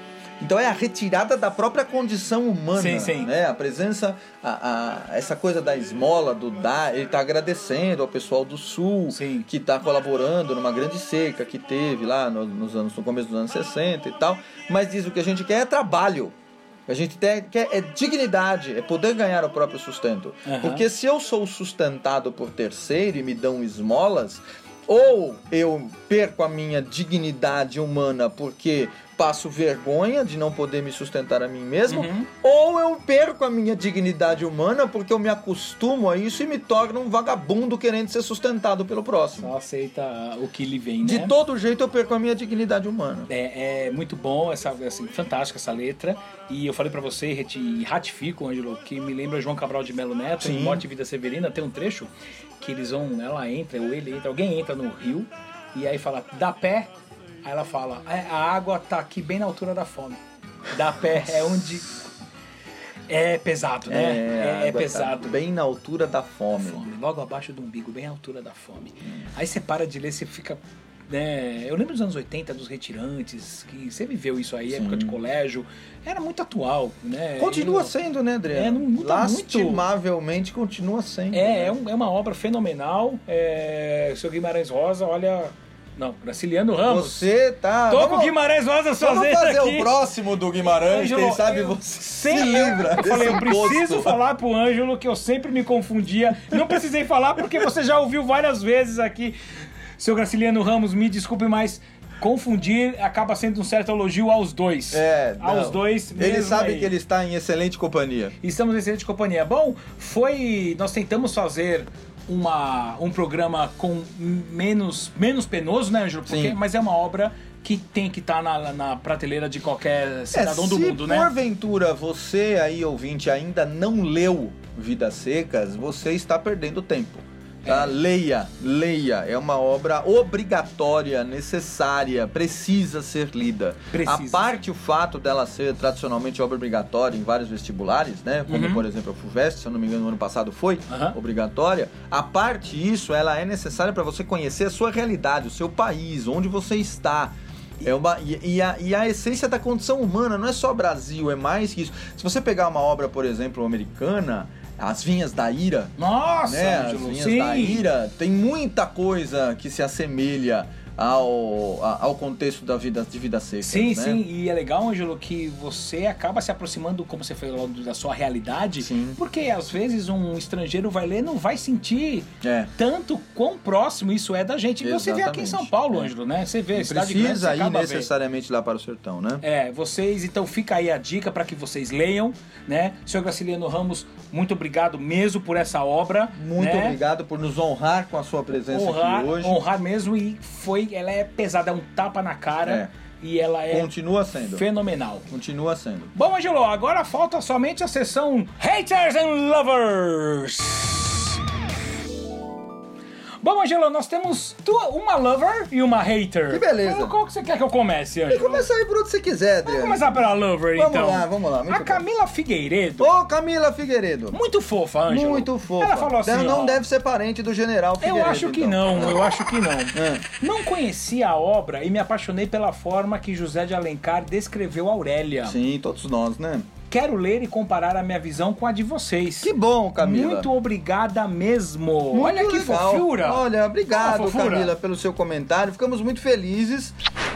Então é a retirada da própria condição humana, Sim, sim. né? A presença, a, a- essa coisa da esmola, do dar, ele está agradecendo ao pessoal do Sul Sim. que está colaborando numa grande seca que teve lá no, nos anos, no começo dos anos 60 e tal. Mas diz o que a gente quer é trabalho. O que a gente te- quer é dignidade, é poder ganhar o próprio sustento. Aham. Porque se eu sou sustentado por terceiro e me dão esmolas, ou eu perco a minha dignidade humana porque passo vergonha de não poder me sustentar a mim mesmo, Uhum. ou eu perco a minha dignidade humana porque eu me acostumo a isso e me torno um vagabundo querendo ser sustentado pelo próximo. Só aceita o que lhe vem, né? De todo jeito eu perco a minha dignidade humana. É, é muito bom, essa, assim, fantástica essa letra. E eu falei pra você e ratifico, Ângelo, que me lembra João Cabral de Melo Neto, em Sim. Morte e Vida Severina, tem um trecho que eles vão, ela entra, ou ele entra, alguém entra no rio, e aí fala, dá pé, aí ela fala, "É, a água tá aqui bem na altura da fome. Dá pé é onde... É pesado, né? a É, água tá pesado. bem na altura da fome. Fome, logo abaixo do umbigo, bem à altura da fome. Aí você para de ler, você fica. Né, eu lembro dos anos 80, dos retirantes, que você viveu isso aí, época de colégio. Era muito atual, né? Continua E- sendo, né, Adriano? É, não muda Lastimavelmente continua sendo. É, é, um- é uma obra fenomenal. É, seu Guimarães Rosa, olha. Não, Graciliano Ramos. Você tá. Tô com o vamos, Guimarães Rosa vamos sozinho fazer aqui. o próximo do Guimarães, Ângelo, quem sabe você sempre- se livra Eu falei, eu preciso falar pro Ângelo que eu sempre me confundia. Não precisei falar porque você já ouviu várias vezes aqui. Seu Graciliano Ramos, me desculpe, mas confundir acaba sendo um certo elogio aos dois. É, aos não. dois Ele sabe aí. que ele está em excelente companhia. Estamos em excelente companhia. Bom, foi. Nós tentamos fazer uma, um programa com menos, menos penoso, né, Ângelo? Porque, Sim. mas é uma obra que tem que estar na, na prateleira de qualquer cidadão é, do se mundo, né? porventura você aí, ouvinte, ainda não leu Vidas Secas, você está perdendo tempo. Tá? Leia, leia. É uma obra obrigatória, necessária, precisa ser lida. Precisa A parte o fato dela ser tradicionalmente obra obrigatória em vários vestibulares, né? Como Uhum. por exemplo a FUVEST, se eu não me engano, no ano passado foi Aham. obrigatória. A parte isso, ela é necessária para você conhecer a sua realidade, o seu país, onde você está. É uma, e, e a, e a essência da condição humana não é só Brasil, é mais que isso. Se você pegar uma obra, por exemplo, americana, As Vinhas da Ira, Nossa, né? As Vinhas sim. da Ira, tem muita coisa que se assemelha ao, ao contexto da vida, de vida seca. Sim, né? sim, e é legal, Ângelo, que você acaba se aproximando, como você falou, da sua realidade, Sim. porque às vezes um estrangeiro vai ler e não vai sentir É. tanto quão próximo isso é da gente. E você vê aqui em São Exatamente. Paulo, É. Ângelo, né? Você vê, Não cidade grande, você precisa ir acaba vendo. necessariamente lá para o sertão, né? É, vocês, então fica aí a dica para que vocês leiam, né? Senhor Graciliano Ramos, muito obrigado mesmo por essa obra. Muito né? obrigado por nos honrar com a sua presença Honrar, aqui hoje. honrar mesmo e foi, ela é pesada, é um tapa na cara e ela é Continua sendo. fenomenal. Continua sendo. Bom, Angelo, agora falta somente a sessão Haters and Lovers. Bom, Angelo, nós temos uma lover e uma hater. Que beleza. Qual, qual que você quer que eu comece, Angelo? começa aí por onde você quiser, Vamos Adriano. começar pela lover, Vamos então. lá, vamos lá, muito a bom. Camila Figueiredo, Ô, Camila Figueiredo. muito fofa, Ângelo. Muito fofa. Ela falou assim, Ela não ó, deve ser parente do general Eu Figueiredo. acho que então. não, eu acho que não. É. Não conhecia a obra e me apaixonei pela forma que José de Alencar descreveu Aurélia. Sim, todos nós, né? Quero ler e comparar a minha visão com a de vocês. Que bom, Camila. Muito obrigada mesmo. Muito Olha que legal. fofura. Olha, obrigado. Camila, pelo seu comentário. Ficamos muito felizes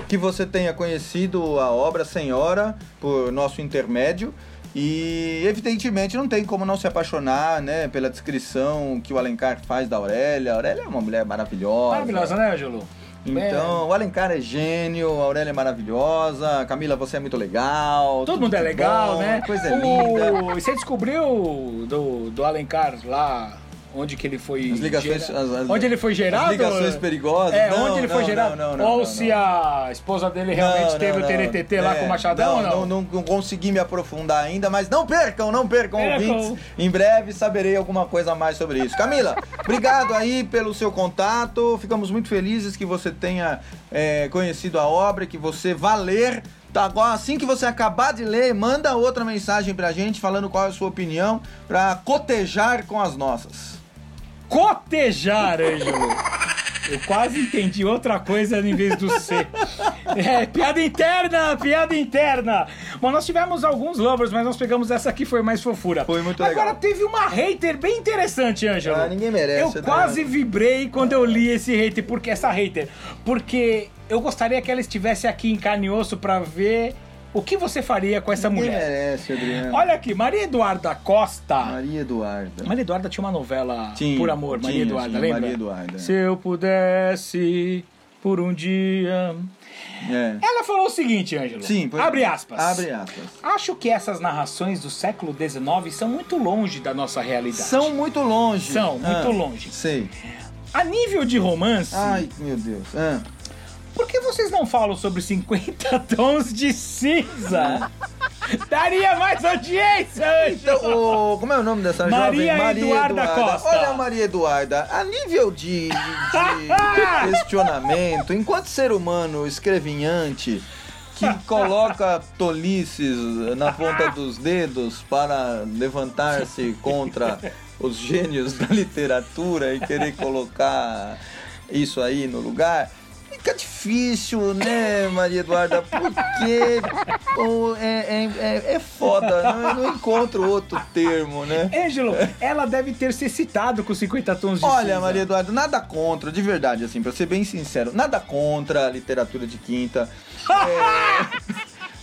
que você tenha conhecido a obra Senhora por nosso intermédio. E evidentemente não tem como não se apaixonar, né, pela descrição que o Alencar faz da Aurélia. A Aurélia é uma mulher maravilhosa. Maravilhosa, né, Ângelo? Então, o Alencar é gênio, a Aurélia é maravilhosa, Camila, você é muito legal. Todo mundo é legal, bom, né? Coisa O- linda. Você descobriu do, do Alencar lá onde que ele foi. As ligações- gera- as- as- onde ele foi gerado? as ligações perigosas? É, Não, onde ele não, foi gerado? não, não, Ou se a esposa dele realmente teve o. TNTT lá É, com o Machadão não, ou não? Não, consegui me aprofundar ainda, mas não percam, não percam, Percam. ouvintes. Em breve saberei alguma coisa a mais sobre isso. Camila, obrigado aí pelo seu contato. Ficamos muito felizes que você tenha é, conhecido a obra, que você vá ler. Tá, agora, assim que você acabar de ler, manda outra mensagem pra gente falando qual é a sua opinião pra cotejar com as nossas. Cotejar, Ângelo. Eu quase entendi outra coisa em vez do C. É, piada interna, piada interna. Bom, nós tivemos alguns lovers, mas nós pegamos essa aqui, foi mais fofura. Foi muito Agora legal. teve uma hater bem interessante, Ângelo. Ah, ninguém merece, Eu Adriano. quase vibrei quando eu li esse hater, porque essa hater, porque eu gostaria que ela estivesse aqui em carne e osso pra ver o que você faria com essa Ninguém mulher. merece, Adriano. Olha aqui, Maria Eduarda Costa. Maria Eduarda. Maria Eduarda tinha uma novela Tinha, Por Amor, Maria tinha, Eduarda, tinha, lembra? Maria Eduarda. Se eu pudesse por um dia. É. Ela falou o seguinte, Ângelo. Sim, pois- Abre aspas. Abre aspas. Acho que essas narrações do século XIX são muito longe da nossa realidade. São muito longe. São, muito Ah, longe. Sei. A nível de romance, Ai, meu Deus. Ah. Por que vocês não falam sobre 50 tons de cinza? Daria mais audiência! Então, o- como é o nome dessa Maria jovem? Eduarda Costa. Olha Maria Eduarda, a nível de, de questionamento, enquanto ser humano escrevinhante que coloca tolices na ponta dos dedos para levantar-se contra os gênios da literatura e querer colocar isso aí no lugar, fica difícil, né, Maria Eduarda? Porque é, é, é, é foda, não, eu não encontro outro termo, né? Ângelo, ela deve ter se excitado com 50 tons de cinza. Olha, Maria Eduarda, nada contra, de verdade, assim, pra ser bem sincero, nada contra a literatura de quinta.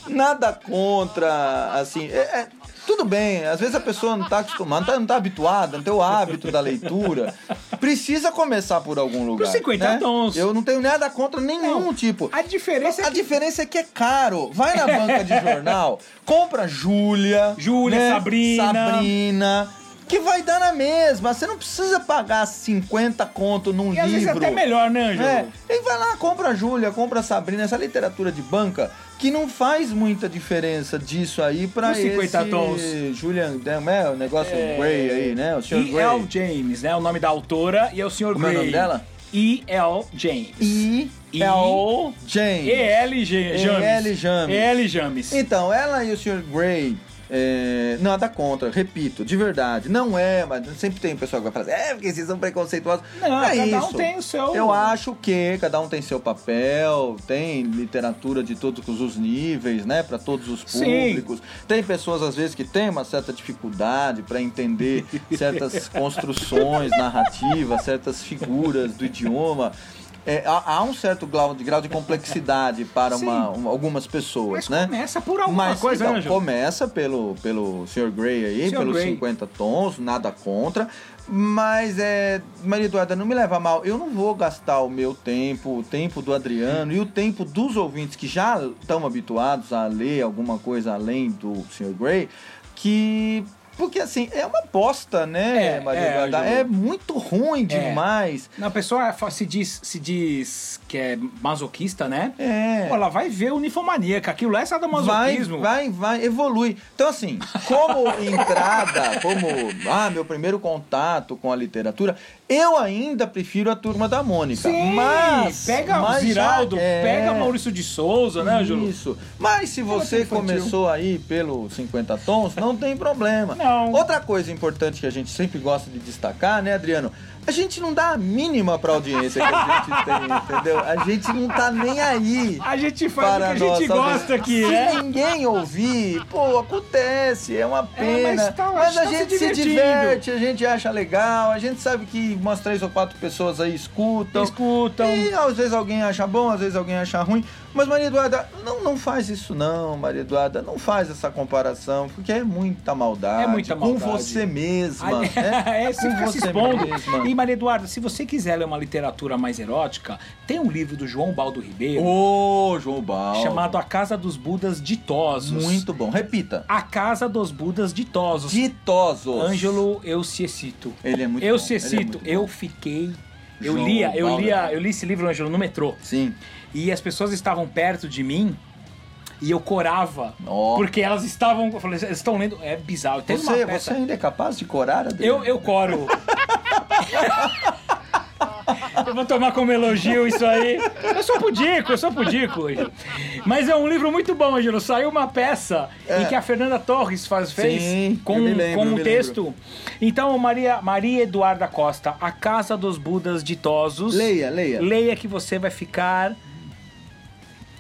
é, nada contra, assim. é- é, tudo bem, às vezes a pessoa não tá acostumada, não tá, não tá habituada, não tem o hábito da leitura. Precisa começar por algum lugar. 50 né? tons. Eu não tenho nada contra nenhum Não, tipo. A diferença é A que diferença é que é caro. Vai na banca de jornal, compra Júlia. Júlia, né? Sabrina. Sabrina. Que vai dar na mesma. Você não precisa pagar 50 conto num E às vezes é livro. até melhor, né, Ângelo? É, e vai lá, compra a Júlia, compra a Sabrina, essa literatura de banca que não faz muita diferença disso aí pra Os 50 esse tons. Julian, é, o negócio É. Grey aí, né? O Sr. E.L. Grey. James, né? O nome da autora e é o Sr. Como é o nome dela? E.L. James. E. L. James. E.L. James. E.L. James. E.L. James. Então, ela e o Sr. Grey. É, nada contra, repito, de verdade. Não é, mas sempre tem pessoa que vai falar assim, é porque vocês são preconceituosos. Não, é cada um isso. tem o seu- Eu acho que cada um tem seu papel, tem literatura de todos os níveis, né, para todos os Sim. públicos. Tem pessoas às vezes que têm uma certa dificuldade para entender certas construções narrativas, certas figuras do idioma. É, há, há um certo grau de, grau de complexidade para uma- um- algumas pessoas, Mas né? começa por alguma Mas, coisa, então, Ângelo? começa pelo, pelo Sr. Grey aí, Sr. pelos Grey. 50 tons, nada contra. Mas, é, Maria Eduarda, não me leva a mal. Eu não vou gastar o meu tempo, o tempo do Adriano e o tempo dos ouvintes que já estão habituados a ler alguma coisa além do Sr. Grey, que. Porque assim, é uma bosta, né, É, Maria é. É muito ruim É. demais. Não, a pessoa fa- se diz, se diz que é masoquista, né? É. Pô, ela vai ver o ninfomaníaca. Aquilo lá é Vai, sadomasoquismo. vai, vai, evolui. Então, assim, como entrada, como ah, meu primeiro contato com a literatura, eu ainda prefiro a turma da Mônica. Sim, mas pega mas o Ziraldo, é, pega Maurício de Souza, né, Ângelo? Isso. Mas se você começou aí pelo 50 tons, não tem problema. Não. Outra coisa importante que a gente sempre gosta de destacar, né, Adriano? A gente não dá a mínima pra audiência que a gente tem, entendeu? A gente não tá nem aí. A gente faz o que a gente gosta aqui, Se né? ninguém ouvir, pô, acontece, é uma pena. mas tá- mas a tá se gente se, divertindo. diverte, a gente acha legal, a gente sabe que umas três ou quatro pessoas aí escutam. Escutam. E às vezes alguém acha bom, às vezes alguém acha ruim. Mas Maria Eduarda, não, não faz isso não, Maria Eduarda. Não faz essa comparação, porque é muita maldade. É muita maldade. Com você mesma. Ali- né? é, você Com se você expondo. mesma. E, Maria Eduarda, se você quiser ler uma literatura mais erótica, tem um livro do João Baldo Ribeiro Ô, João Baldo. chamado A Casa dos Budas Ditosos. Muito bom. Repita. A Casa dos Budas Ditosos. Ditosos. Ângelo, eu se excito. Ele é muito eu bom, é excito. muito eu fiquei. Eu João lia, eu Baldo, lia, eu li esse livro, Ângelo, no metrô. Sim. E as pessoas estavam perto de mim e eu corava. Ó. Porque elas estavam. Eu falei, eles estão lendo. É bizarro. Tem uma Você, peça. você ainda é capaz de corar, Adriano? Eu, eu coro. eu vou tomar como elogio isso aí. Eu sou pudico, eu sou pudico. Mas é um livro muito bom, Angelo. Saiu uma peça É. em que a Fernanda Torres faz, fez Sim, com, lembro, com um texto. Então, Maria, Maria Eduarda Costa, A Casa dos Budas Ditosos. Leia, leia. Leia que você vai ficar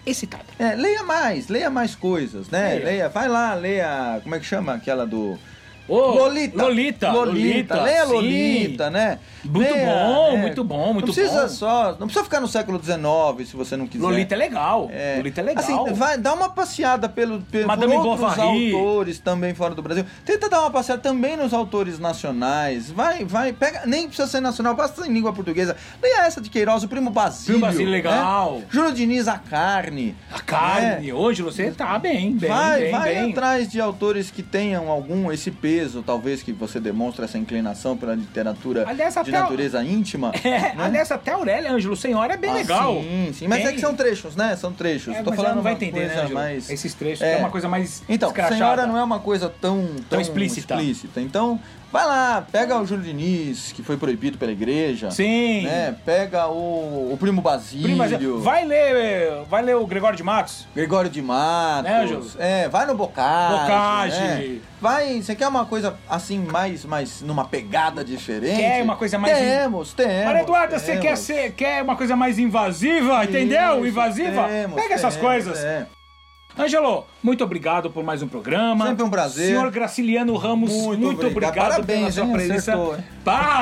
excitada. É, leia mais, leia mais coisas, né? Leia. Leia. vai lá, leia, como é que chama aquela do Ô, Lolita. Lolita. Lolita. Sim. Lolita, né? Muito bom, é. muito bom, muito não precisa bom. só. Não precisa ficar no século XIX se você não quiser. Lolita é legal. É. Lolita é legal. Assim, vai dar uma passeada pelo, pelo Madame por outros Bovary. autores também fora do Brasil. Tenta dar uma passeada também nos autores nacionais. Vai, vai, pega, nem precisa ser nacional, basta em língua portuguesa. Leia essa de Queiroz, o Primo Basílio. Primo Basílio, legal. Né? Júlio Diniz, a carne. A carne, hoje você tá bem, bem, vai, bem, vai bem. atrás de autores que tenham algum esse peso, talvez que você demonstre essa inclinação pela literatura Aliás, de até o- natureza íntima. É, né? aliás, até Aurélia Ângelo Senhora é bem Ah, legal. Sim, sim, mas é que são trechos, né? São trechos. É, Tô falando não vai entender, né, mais Esses trechos, É. é uma coisa mais Então, senhora não é uma coisa tão, tão, explícita. explícita. Então, vai lá, pega o Júlio Diniz, que foi proibido pela igreja. Sim. Né? Pega o, o Primo Basílio. Prima, vai ler, vai ler o Gregório de Matos. Gregório de Matos. Né, Ângelo? é, vai no Bocage. Bocage. né? Vai, você quer uma coisa assim, mais, mais numa pegada diferente? Quer uma coisa mais- Temos, temos. Maria Eduarda, você temos. quer, ser, quer uma coisa mais invasiva, entendeu? Isso, Invasiva? temos, Pega essas temos, coisas. é. Ângelo, muito obrigado por mais um programa. Sempre um prazer. Senhor Graciliano Ramos, muito, Muito obrigado, obrigado. Parabéns, pela sua hein? presença. Acertou, hein?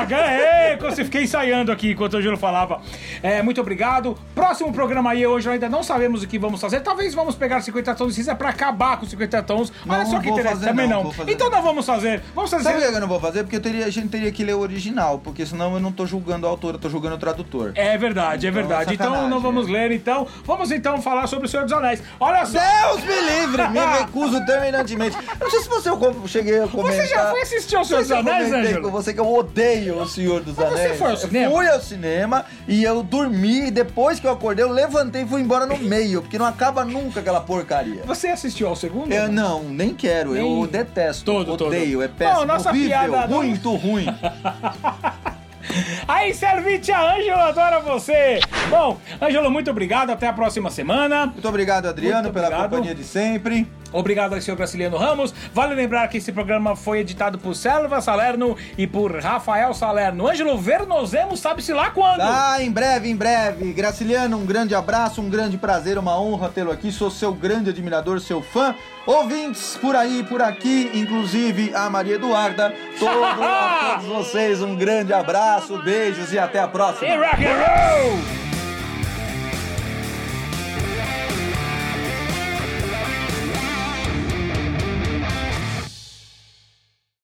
Ganhei! Eu fiquei ensaiando aqui enquanto o Ângelo falava. É, muito obrigado. Próximo programa aí, hoje ainda não sabemos o que vamos fazer. Talvez vamos pegar 50 tons de cinza pra acabar com 50 tons. Olha Não só que interessante. Também não, não. Então não. vamos fazer. Vamos fazer. Sabe o que eu não vou fazer? Porque teria, a gente teria que ler o original, porque senão eu não tô julgando o autor, eu tô julgando o tradutor. É verdade, é Então, verdade. Então sacanagem, não vamos é. ler, então. Vamos então falar sobre o Senhor dos Anéis. Olha só. Deus me livre, me recuso terminantemente. Eu não sei se você eu cheguei a comentar. Você já foi assistir ao Senhor Não dos eu Anéis, Ângelo? com você que eu odeio o Senhor dos Mas você Anéis. foi ao Eu cinema? Fui ao cinema e eu dormi e depois que eu acordei eu levantei e fui embora no meio, porque não acaba nunca aquela porcaria. Você assistiu ao segundo? Eu não, nem quero, Nem- eu detesto, Todo, todo. odeio, é péssimo, Bom, nossa horrível, piada não- muito ruim. Aí, Servite, a Ângelo adora você. Bom, Ângelo, muito obrigado. Até a próxima semana. Muito obrigado, Adriano, Muito pela obrigado. companhia de sempre. Obrigado ao senhor Graciliano Ramos. Vale lembrar que esse programa foi editado por Selva Salerno e por Rafael Salerno. Ângelo Vernozemos, sabe-se lá quando. Ah, em breve, em breve. Graciliano, um grande abraço, um grande prazer, uma honra tê-lo aqui. Sou seu grande admirador, seu fã. Ouvintes por aí, por aqui, inclusive a Maria Eduarda. Todo, a todos vocês, um grande abraço, beijos e até a próxima. E rock and roll!